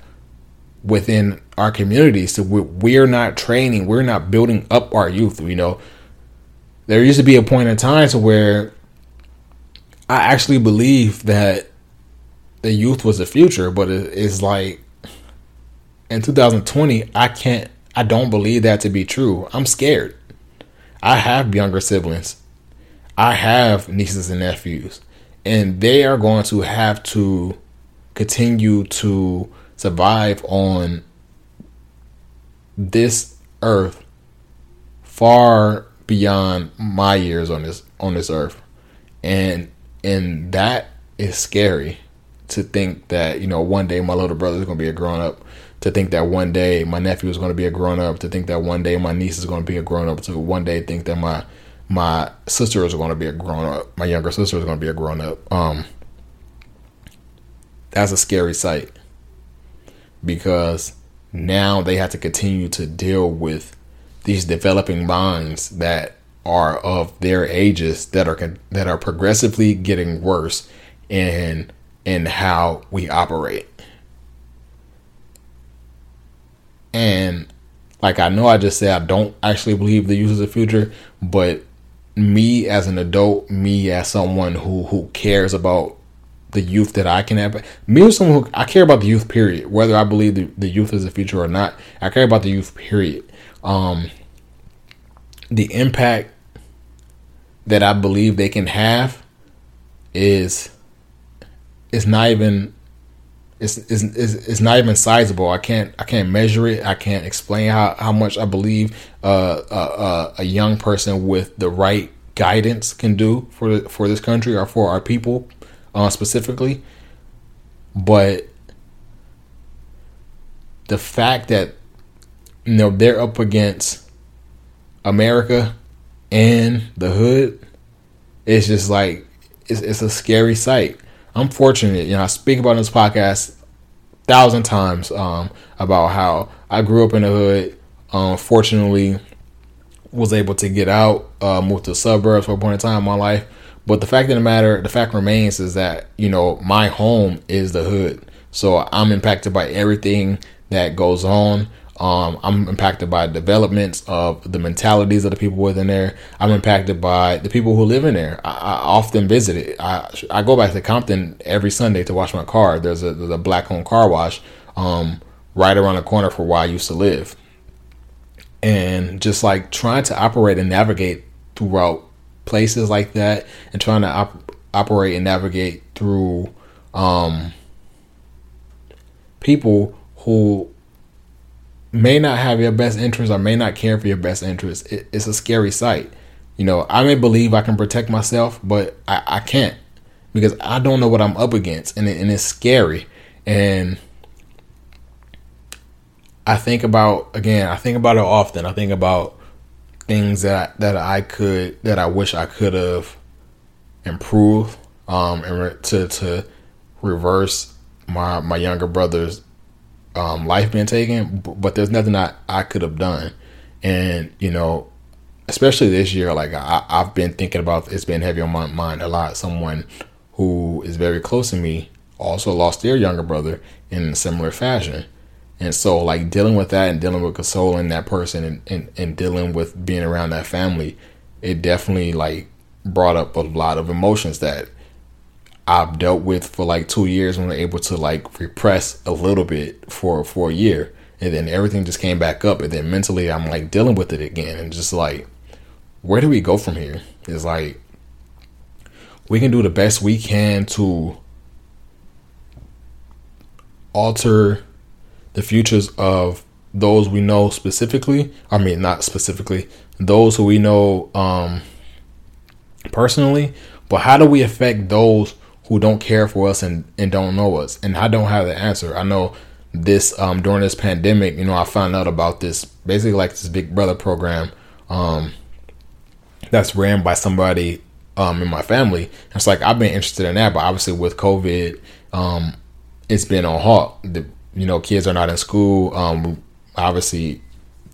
within our community. So we're not training, we're not building up our youth. You know, there used to be a point in time to where I actually believe that the youth was the future, but it's like in 2020, I can't, I don't believe that to be true. I'm scared. I have younger siblings. I have nieces and nephews, and they are going to have to continue to survive on this earth far beyond my years on this on this earth. And and that is scary to think that you know one day my little brother is going to be a grown up to think that one day my nephew is going to be a grown up to think that one day my niece is going to be a grown up to one day think that my my sister is going to be a grown up my younger sister is going to be a grown up um that's a scary sight because now they have to continue to deal with these developing minds that are of their ages that are that are progressively getting worse in in how we operate. And like I know I just said I don't actually believe the use of the future, but me as an adult, me as someone who who cares about the youth that I can have. Me as someone who I care about the youth period, whether I believe the, the youth is the future or not. I care about the youth period. Um, the impact that I believe they can have is is not even it's, it's, it's, not even sizable. I can't I can't measure it. I can't explain how, how much I believe uh, uh, a young person with the right guidance can do for for this country or for our people uh, specifically. But the fact that you know they're up against America and the hood, it's just like it's, it's a scary sight. I'm fortunate, you know, I speak about this podcast thousand times um, about how I grew up in the hood. Um, fortunately, was able to get out, uh, move to the suburbs for a point in time in my life. But the fact of the matter, the fact remains is that, you know, my home is the hood. So I'm impacted by everything that goes on. Um, I'm impacted by developments of the mentalities of the people within there. I'm impacted by the people who live in there. I, I often visit it. I, I go back to Compton every Sunday to wash my car. There's a, there's a black home car wash um, right around the corner for where I used to live. And just like trying to operate and navigate throughout places like that and trying to op- operate and navigate through um, people who may not have your best interest or may not care for your best interest. It, it's a scary sight. You know, I may believe I can protect myself, but I, I can't because I don't know what I'm up against, and, it, and it's scary. And I think about again, I think about it often. I think about things that that I could that I wish I could have improved um and re- to to reverse my my younger brother's um, life being taken, but there's nothing I, I could have done. And, you know, especially this year, like I, I've been thinking about it's been heavy on my mind a lot. Someone who is very close to me also lost their younger brother in a similar fashion. And so, like, dealing with that and dealing with consoling that person and, and, and dealing with being around that family, it definitely, like, brought up a lot of emotions that I've dealt with for like two years when I'm able to, like, repress a little bit for, for a year. And then everything just came back up. And then mentally, I'm, like, dealing with it again. And just, like, where do we go from here? It's like, we can do the best we can to alter the futures of those we know specifically. I mean, not specifically, those who we know um, personally, but how do we affect those who don't care for us and, and don't know us? And I don't have the answer. I know this um, during this pandemic, you know, I found out about this basically like this Big Brother program um, that's ran by somebody um, in my family. It's like I've been interested in that, but obviously with COVID, um, it's been on halt. The you know kids are not in school. Um, obviously,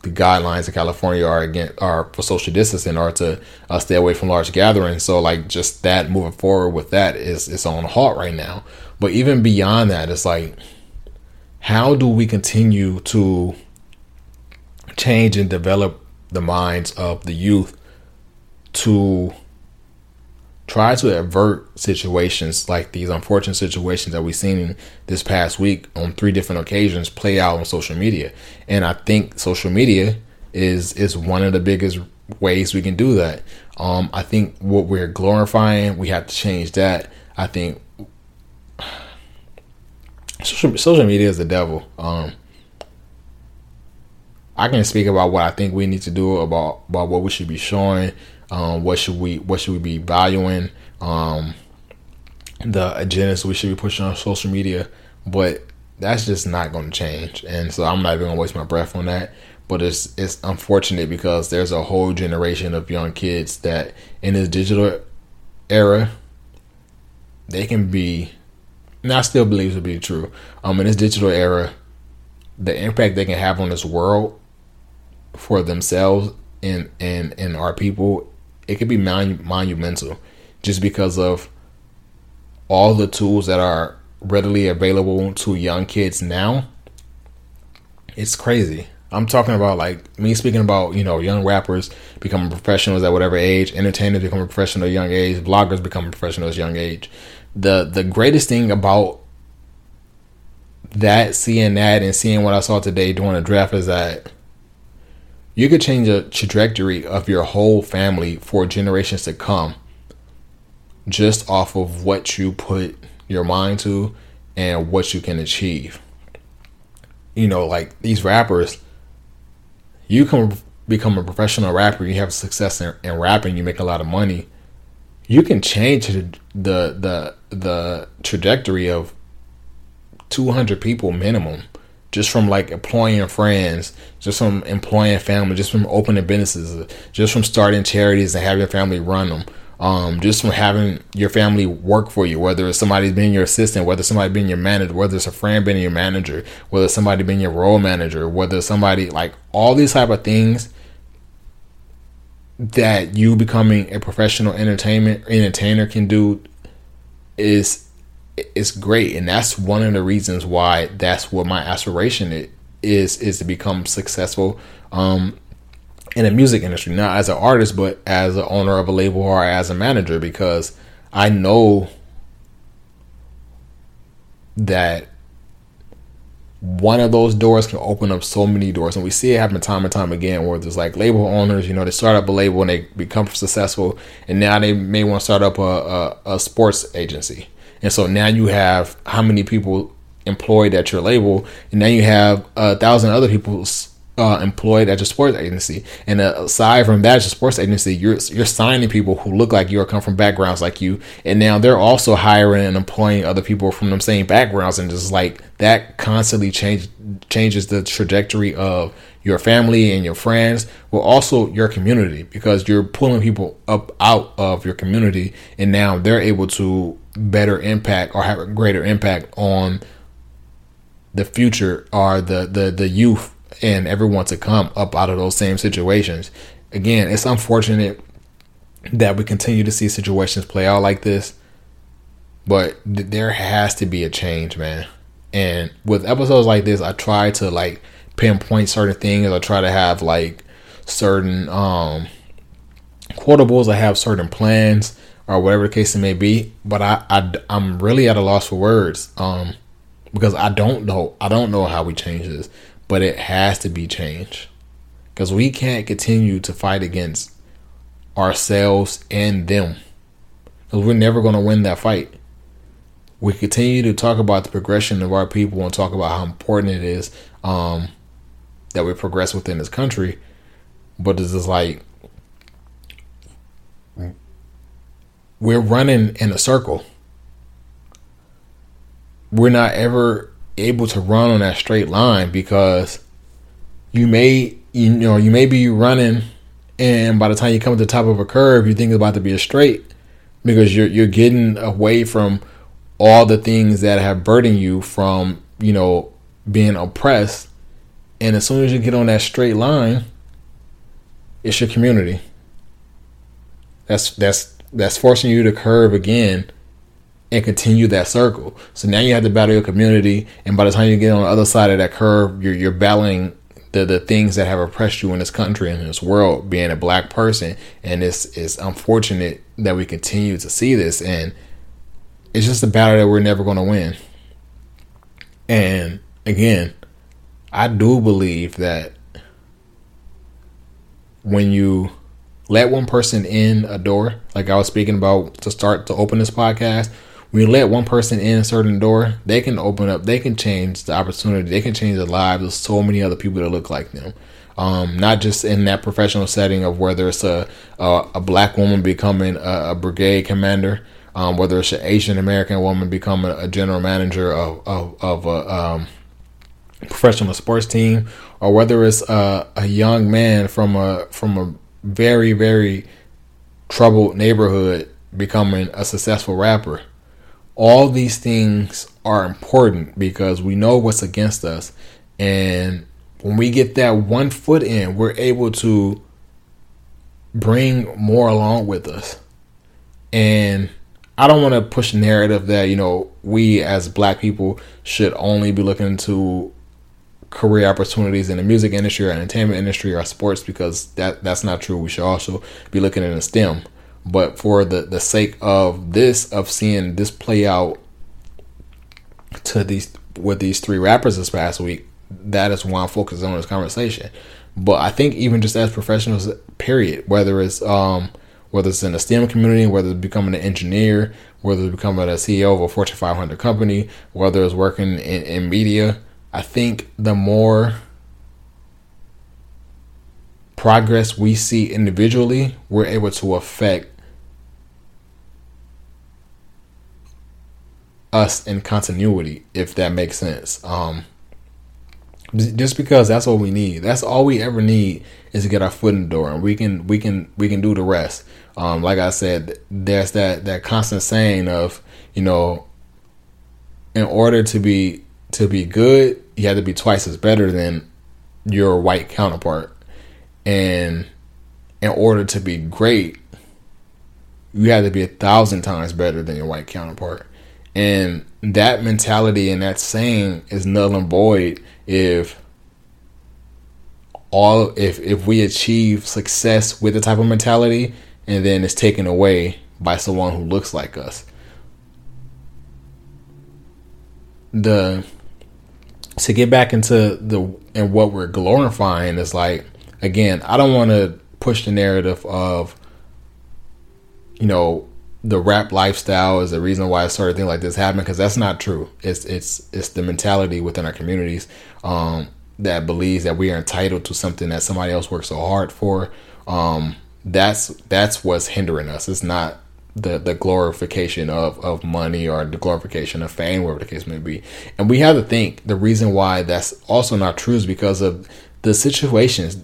the guidelines in California are again are for social distancing or to uh, stay away from large gatherings. So like just that moving forward with that is is on halt right now. But even beyond that, it's like how do we continue to change and develop the minds of the youth to try to avert situations like these unfortunate situations that we've seen this past week on three different occasions play out on social media. And I think social media is is one of the biggest ways we can do that. Um, I think what we're glorifying, we have to change that. I think social, social media is the devil. Um, I can speak about what I think we need to do about about what we should be showing, um, what should we what should we be valuing, um, the agendas we should be pushing on social media, but that's just not going to change. And so I'm not even going to waste my breath on that. But it's it's unfortunate because there's a whole generation of young kids that in this digital era they can be. And I still believe to be true. Um, in this digital era, the impact they can have on this world for themselves and and and our people, it could be monu- monumental, just because of all the tools that are readily available to young kids now. It's crazy. I'm talking about like me speaking about you know young rappers becoming professionals at whatever age, entertainers becoming professional at young age, bloggers becoming professionals young age. The the greatest thing about that seeing that and seeing what I saw today during the draft is that you could change the trajectory of your whole family for generations to come just off of what you put your mind to and what you can achieve. You know, like these rappers, you can become a professional rapper, you have success in, in rapping, you make a lot of money. You can change the the the, the trajectory of 200 people minimum just from like employing friends, just from employing family, just from opening businesses, just from starting charities and having your family run them. Um, just from having your family work for you, whether it's somebody being your assistant, whether somebody being your manager, whether it's a friend being your manager, whether somebody being your role manager, whether somebody like all these type of things that you becoming a professional entertainment entertainer can do is it's great and that's one of the reasons why that's what my aspiration is is to become successful um, in the music industry. Not as an artist but as an owner of a label or as a manager because i know that one of those doors can open up so many doors. And we see it happen time and time again where there's like label owners you know they start up a label and they become successful and now they may want to start up a, a, a sports agency and so now you have how many people employed at your label, and now you have a thousand other people uh, employed at your sports agency. And aside from that, a sports agency, you're you're signing people who look like you or come from backgrounds like you, and now they're also hiring and employing other people from them same backgrounds, and just like that constantly change changes the trajectory of your family and your friends, but also your community because you're pulling people up out of your community, and now they're able to better impact or have a greater impact on the future or the the the youth and everyone to come up out of those same situations. Again, it's unfortunate that we continue to see situations play out like this, but th- there has to be a change, man. And with episodes like this, I try to like pinpoint certain things. I try to have like certain um quotables. I have certain plans or whatever the case it may be. But I, I I'm really at a loss for words. Um, because I don't know. I don't know how we change this, but it has to be changed because we can't continue to fight against ourselves and them because we're never going to win that fight. We continue to talk about the progression of our people and talk about how important it is um, that we progress within this country, but this is like we're running in a circle. We're not ever able to run on that straight line because you may you know you may be running and by the time you come to the top of a curve you think it's about to be a straight because you're you're getting away from all the things that have burdened you from you know being oppressed and as soon as you get on that straight line it's your community that's that's that's forcing you to curve again and continue that circle. So now you have to battle your community, and by the time you get on the other side of that curve, you're you're battling the the things that have oppressed you in this country and in this world, being a black person. And it's it's unfortunate that we continue to see this, and it's just a battle that we're never going to win. And again, I do believe that when you let one person in a door, like I was speaking about to start to open this podcast, when you let one person in a certain door, they can open up, they can change the opportunity, they can change the lives of so many other people that look like them. Um, not just in that professional setting of whether it's a a, a black woman becoming a, a brigade commander, um, whether it's an Asian American woman becoming a general manager of of, of a um, professional sports team, or whether it's a, a young man from a from a very very troubled neighborhood becoming a successful rapper all these things are important because we know what's against us. And when we get that one foot in, we're able to bring more along with us. And I don't want to push narrative that, you know, we as black people should only be looking into career opportunities in the music industry or entertainment industry or sports because that that's not true. We should also be looking in a STEM. But for the, the sake of this, of seeing this play out to these with these three rappers this past week, that is why I'm focusing on this conversation. But I think even just as professionals, period, whether it's um whether it's in the STEM community, whether it's becoming an engineer, whether it's becoming a CEO of a Fortune 500 company, whether it's working in, in media, I think the more progress we see individually, we're able to affect us in continuity, if that makes sense. Um, just because that's what we need. That's all we ever need is to get our foot in the door, and we can we can we can do the rest. Um, like I said, there's that that constant saying of you know, in order to be to be good, you have to be twice as better than your white counterpart, and in order to be great, you have to be a thousand times better than your white counterpart. And that mentality and that saying is null and void if all if if we achieve success with the type of mentality and then it's taken away by someone who looks like us. The to get back into the and what we're glorifying is like again, I don't want to push the narrative of you know the rap lifestyle is the reason why a certain things like this happened because that's not true. It's it's it's the mentality within our communities um, that believes that we are entitled to something that somebody else worked so hard for. Um, that's that's what's hindering us. It's not the the glorification of of money or the glorification of fame, whatever the case may be. And we have to think the reason why that's also not true is because of the situations.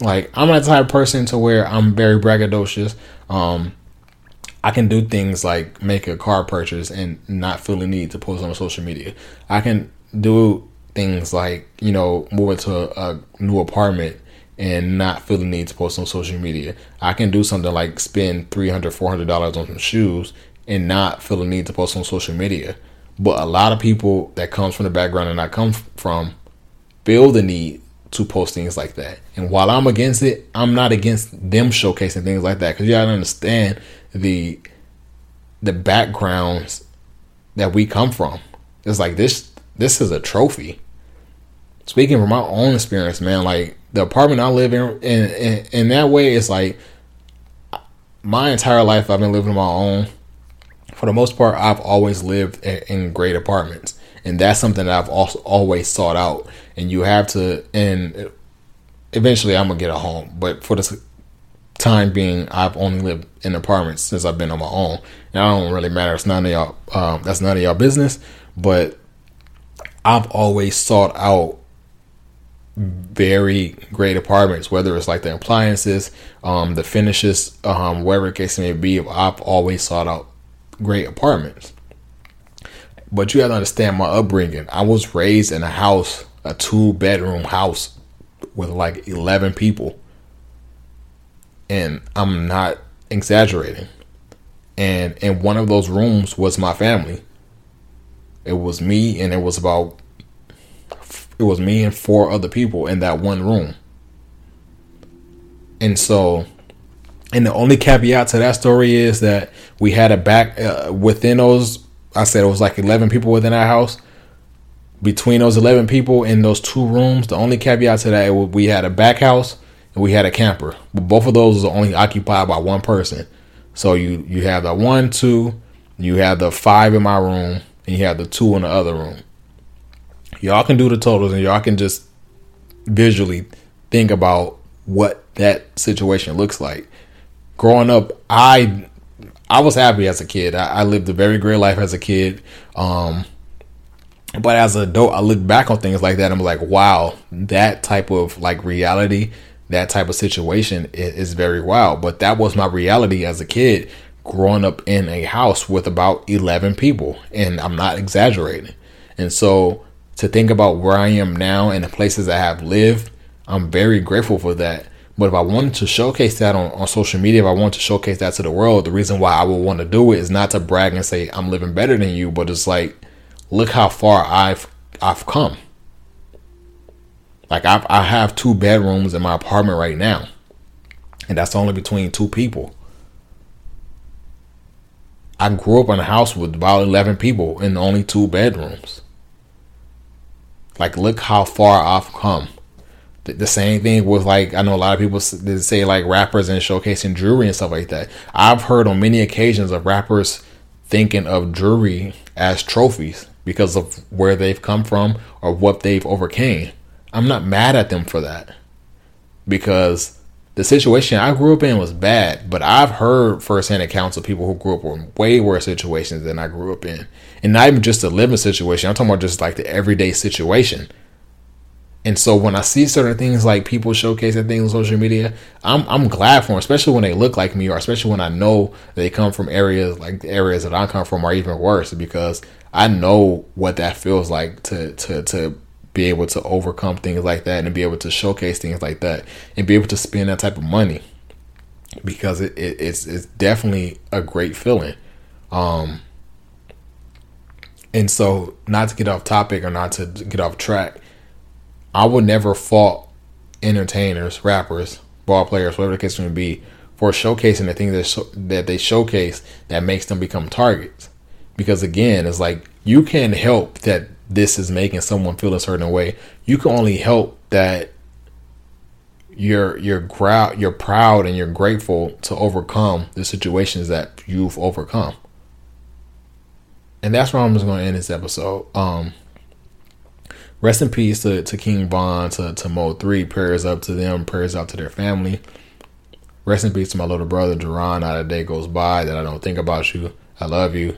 Like I'm not the type of person to where I'm very braggadocious. Um, I can do things like make a car purchase and not feel the need to post on social media. I can do things like, you know, move into a, a new apartment and not feel the need to post on social media. I can do something like spend $300, $400 on some shoes and not feel the need to post on social media. But a lot of people that comes from the background and I come from feel the need to post things like that. And while I'm against it, I'm not against them showcasing things like that because you gotta understand the the backgrounds that we come from. It's like this this is a trophy. Speaking from my own experience, man, like the apartment I live in in, in, in that way, it's like my entire life I've been living on my own. For the most part, I've always lived in great apartments, and that's something that I've also always sought out. And you have to, and eventually, I'm gonna get a home. But for the time being, I've only lived in apartments since I've been on my own. And I don't really matter. It's none of y'all. Um, that's none of y'all business. But I've always sought out very great apartments, whether it's like the appliances, um, the finishes, um, whatever case may be. I've always sought out great apartments. But you have to understand my upbringing. I was raised in a house, a two bedroom house with like 11 people. And I'm not exaggerating. And in one of those rooms was my family. It was me and it was about it was me and four other people in that one room. And so, and the only caveat to that story is that we had a back uh, within those. I said it was like eleven people within our house. Between those eleven people in those two rooms, the only caveat to that we had a back house and we had a camper. But both of those are only occupied by one person. So you you have the one, two, you have the five in my room, and you have the two in the other room y'all can do the totals and y'all can just visually think about what that situation looks like. Growing up, I I was happy as a kid. I, I lived a very great life as a kid. Um, but as an adult, I look back on things like that. I'm like, wow, that type of like reality, that type of situation is, is very wild. But that was my reality as a kid, growing up in a house with about 11 people, and I'm not exaggerating. And so to think about where I am now and the places I have lived, I'm very grateful for that. But if I wanted to showcase that on, on social media, if I wanted to showcase that to the world, the reason why I would want to do it is not to brag and say I'm living better than you, but it's like, look how far I've I've come. Like I've, I have two bedrooms in my apartment right now, and that's only between two people. I grew up in a house with about eleven people in only two bedrooms. Like, look how far I've come. The, the same thing with like I know a lot of people say like rappers and showcasing jewelry and stuff like that. I've heard on many occasions of rappers thinking of jewelry as trophies because of where they've come from or what they've overcame. I'm not mad at them for that because the situation I grew up in was bad, but I've heard firsthand accounts of people who grew up in way worse situations than I grew up in. And not even just the living situation, I'm talking about just like the everyday situation. And so when I see certain things like people showcasing things on social media, I'm I'm glad for them, especially when they look like me or especially when I know they come from areas like the areas that I come from are even worse because I know what that feels like to to to be able to overcome things like that and be able to showcase things like that and be able to spend that type of money because it, it it's it's definitely a great feeling. Um and so not to get off topic or not to get off track, I would never fault entertainers, rappers, ball players, whatever the case may be, for showcasing the things that sh- that they showcase that makes them become targets. Because again, it's like you can help that this is making someone feel a certain way. You can only help that you're you're proud you're proud and you're grateful to overcome the situations that you've overcome. And that's where I'm just gonna end this episode. Um rest in peace to, to King Von, to, to Mo3. Prayers up to them, prayers out to their family. Rest in peace to my little brother Geron. Not a day goes by that I don't think about you. I love you.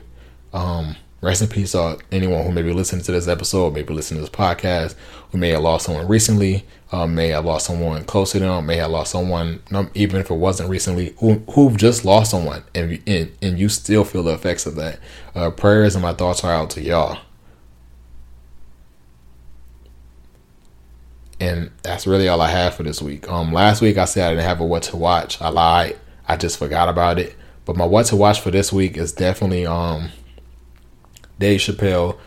Um Rest in peace to anyone who may be listening to this episode, maybe listening to this podcast, who may have lost someone recently, uh, may have lost someone close to them, may have lost someone, even if it wasn't recently, who, who've just lost someone, and, and, and you still feel the effects of that. Uh, prayers and my thoughts are out to y'all. And that's really all I have for this week. Um, last week I said I didn't have a what to watch. I lied. I just forgot about it. But my what to watch for this week is definitely um Dave Chappelle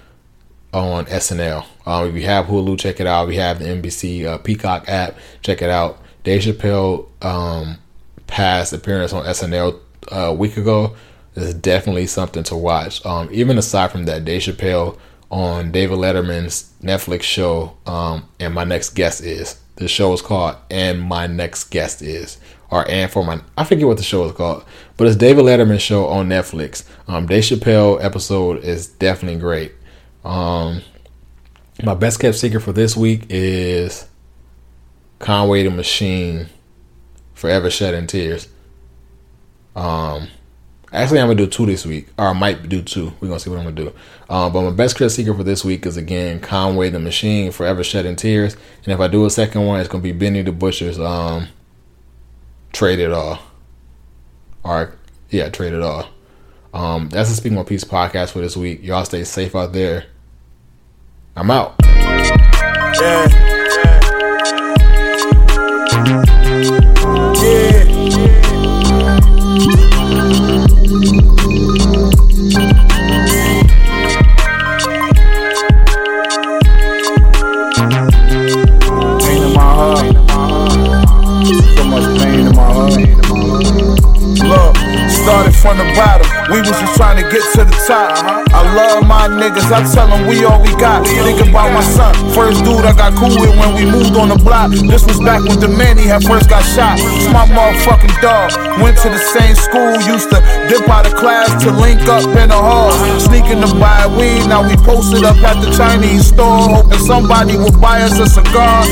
on SNL. Um, if you have Hulu, check it out. We have the NBC uh, Peacock app. Check it out. Dave Chappelle um, past appearance on SNL uh, a week ago is definitely something to watch. Um, even aside from that, Dave Chappelle on David Letterman's Netflix show, um, and my next guest is. The show is called And My Next Guest Is or and for my I forget what the show is called, but it's David Letterman show on Netflix. Um, Dave Chappelle episode is definitely great. Um, my best kept secret for this week is Conway the Machine Forever Shedding Tears. Um, actually, I'm gonna do two this week, or I might do two. We're gonna see what I'm gonna do. Um, but my best kept secret for this week is again Conway the Machine, Forever Shedding Tears. And if I do a second one, it's gonna be Benny the Butcher's um, Trade It All. Or yeah, Trade It All. Um, that's the Speak My Peace podcast for this week. Y'all stay safe out there. I'm out. Yeah.
From the bottom. We was just trying to get to the top. I love my niggas, I tell them we all we got. Think about my son, first dude I got cool with when we moved on the block. This was back when the man he had first got shot. It's my motherfucking dog. Went to the same school, used to dip out of class to link up in the hall. Sneaking to buy weed, now we posted up at the Chinese store, hoping somebody would buy us a cigar.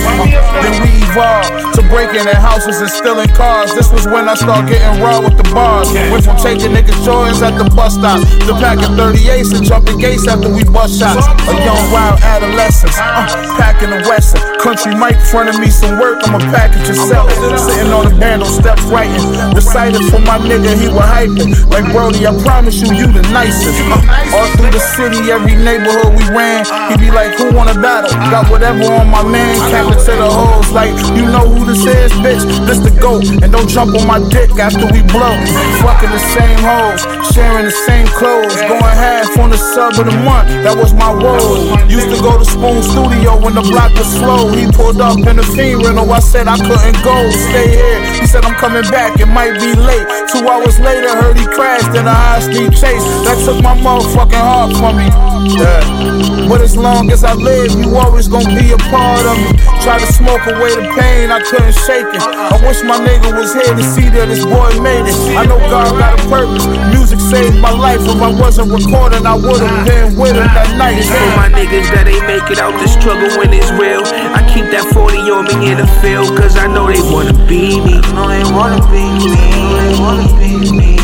Then we evolved to breaking in houses and stealing cars. This was when I started getting raw with the bars. Went from taking niggas Jordans at the bus stop. The pack of 38s and jumping gates after we bust shots. A young wild adolescent, uh, packing the Western. Country Mike fronted me some work, I'ma package and sell it. Sitting on the bando steps writing. Recited for my nigga, he was hyping. Like Brody, I promise you, you the nicest. All through the city, every neighborhood we ran. He be like, who wanna battle? Got whatever on my man, capping to the hoes. Like, you know who this is, bitch? This the GOAT. And don't jump on my dick after we blow. Fucking the same hoes, sharing the same clothes, going half on the sub of the month. That was my role. Used to go to Spoon Studio when the block was slow. He pulled up in the fiend rental. I said I couldn't go, stay here. He said I'm coming back, it might be late. Two hours later, heard he crashed in a high speed chase. That took my motherfucking heart from me. Yeah. But as long as I live, you always gonna be a part of me. Try to smoke away the pain, I couldn't shake it. I wish my nigga was here to see that this boy made it. I know God got a purpose. Music saved my life. If I wasn't recording, I would've been with him that night.
For my niggas that ain't make it out the struggle when it's real. I keep that 40 on me in the field, cause I know they wanna be me. I know they wanna be me. They wanna be me.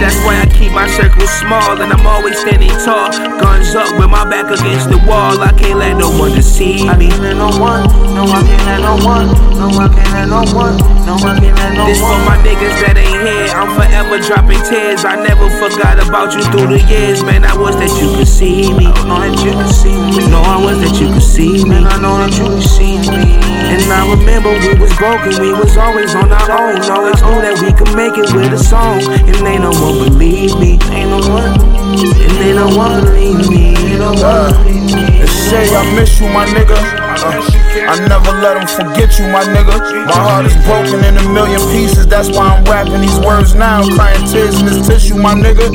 That's why I keep my circle small and I'm always standing tall. Guns up with my back against the wall. I can't let no one deceive me. I can't let no one, no I can't let no one, no I can't let no one, no I can't let no one. This for my niggas that ain't here. I'm forever dropping tears. I never forgot about you through the years, man. I was that you could see me. I know that you could see me. No, I was that you could see me. And I know that you could see me. And I remember we was broken, we was always on our own. Always knew that we could make it with a song, and they know don't believe me. Ain't no one, and they don't want to leave me. They don't want to leave me.
say I miss you, my nigga. Uh, I never let them forget you, my nigga. My heart is broken in a million pieces. That's why I'm rapping these words now. Crying tears in this tissue, my nigga.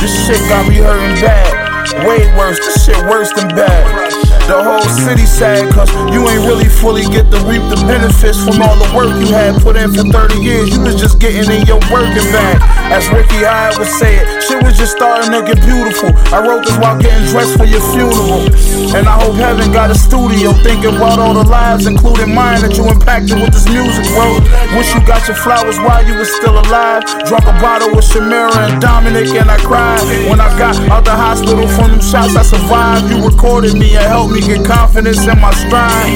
This shit got me hurting bad. Way worse. This shit worse than bad. The whole city sad, cause you ain't really fully get to reap the benefits from all the work you had put in for 30 years. You was just getting in your working bag. As Ricky Hyde would say it, shit was just starting to get beautiful. I wrote this while getting dressed for your funeral. And I hope heaven got a studio thinking about all the lives, including mine, that you impacted with this music, bro. Wish you got your flowers while you was still alive. Drunk a bottle with Shamira and Dominic, and I cried. When I got out the hospital from them shots, I survived. You recorded me and helped me get confidence in my stride.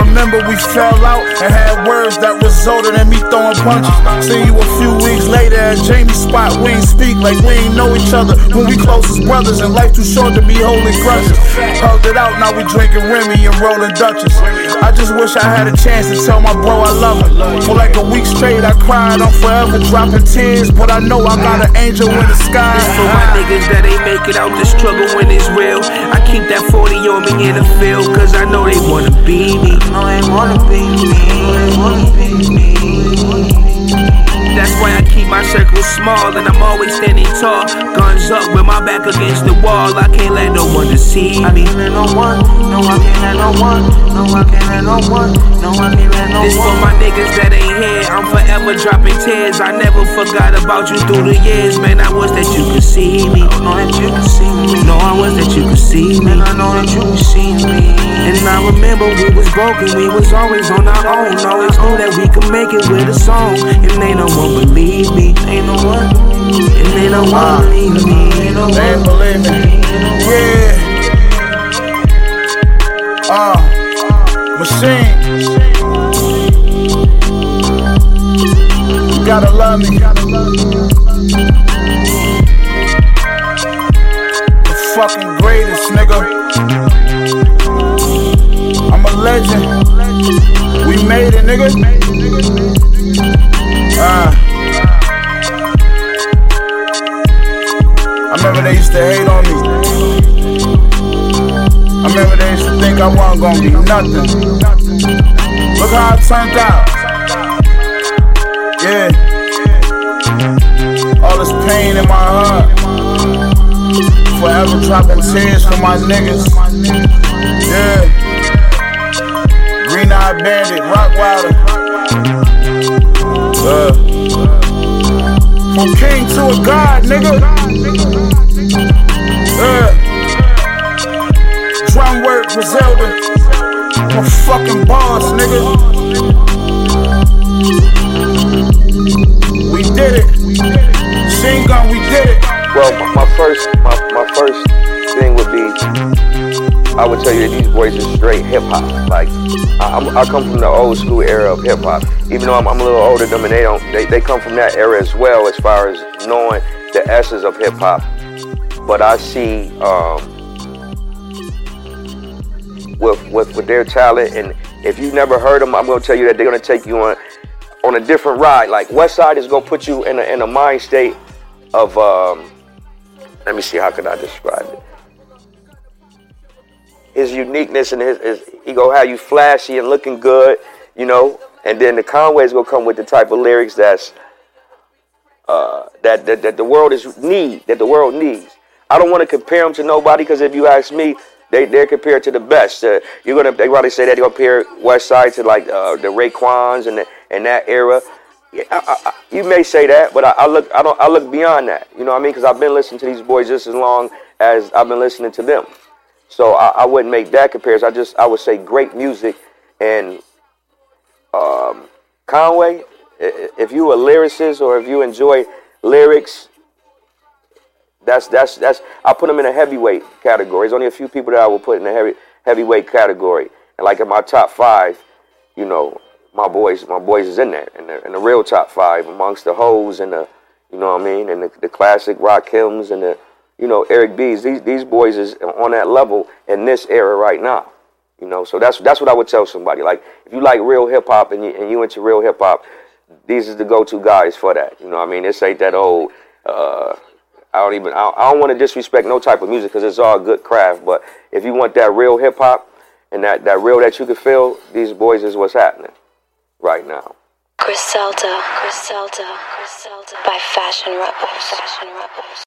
Remember we fell out and had words that resulted in me throwing punches. See you a few weeks later at Jamie's spot. We ain't speak like we ain't know each other when we close as brothers and life too short to be holding grudges. Hugged it out, now we drinking Remy and rolling Dutchess. I just wish I had a chance to tell my bro I love him. For like a week straight, I cried. I'm forever dropping tears, but I know I got an angel in the sky.
For my niggas that ain't make it out the struggle when it's real, I keep that 40 on me in the field, cause I know they wanna be me. I know they wanna be me. That's why I keep my circle small and I'm always standing tall. Guns up with my back against the wall. I can't let no one deceive me.
no one, no I can't let no one, no I can't let no one, no I can't let no one.
This for my niggas that ain't here. I'm forever dropping tears. I never forgot about you through the years, man. I wish that you could see me.
I Know that you can see me,
No, I wish that you could see me.
and I know that you can see me.
And I remember we was broken, we was always on our own. Always knew that we could make it with a song. And they no one believe me.
Ain't no one,
And they no one believe me.
ain't no
They ain't
one,
believe me. Yeah. Uh, machine. You gotta love me. The fucking greatest, nigga. I'm a legend. We made it, nigga. Ah. I remember they used to hate on me. I remember they used to think I wasn't gonna be nothing. Look how it turned out. Yeah. All this pain in my heart. Forever dropping tears for my niggas. Yeah. Green Eye Bandit, Rockwilder. Uh. From king to a god, nigga. Yeah. Drum work, Griselda. A fucking boss, nigga. We did it. Machine gun, we did it.
Well, my, my first my, my first thing would be I would tell you that these boys are straight hip hop. Like I, I'm, come from the old school era of hip hop. Even though I'm, I'm a little older than them, and they don't they, they come from that era as well as far as knowing the essence of hip hop. But I see um, with, with with their talent, and if you've never heard them, I'm gonna tell you that they're gonna take you on on a different ride. Like Westside is gonna put you in a, in a mind state of um, let me see how can I describe it. His uniqueness and his, his he have you flashy and looking good, you know. And then the Conway's gonna come with the type of lyrics that's uh, that, that that the world is need that the world needs. I don't want to compare them to nobody because if you ask me, they they're compared to the best. Uh, you're gonna they probably say that they compare Westside to like uh, the Raekwons and the, and that era. Yeah, I, I- you may say that, but I, I look I don't I look beyond that. You know what I mean? Because I've been listening to these boys just as long as I've been listening to them. So I, I wouldn't make that comparison. I just I would say great music and um, Conway. If you a lyricist or if you enjoy lyrics, that's that's that's I put them in a heavyweight category. There's only a few people that I will put in a heavy heavyweight category. And like in my top five, you know, my boys my boys is in there in the, in the real top five amongst the hoes and the you know what I mean and the, the classic Rakims and the you know Eric B's. These these boys is on that level in this era right now. You know, so that's that's what I would tell somebody. Like if you like real hip hop and you and you into real hip hop, these is the go to guys for that. You know I mean? This ain't that old uh I don't even. I, I don't want to disrespect no type of music because it's all good craft. But if you want that real hip hop and that that real that you can feel, these boys is what's happening right now.
Griselda, Griselda, Griselda by Fashion Rebels. Fashion Rebels.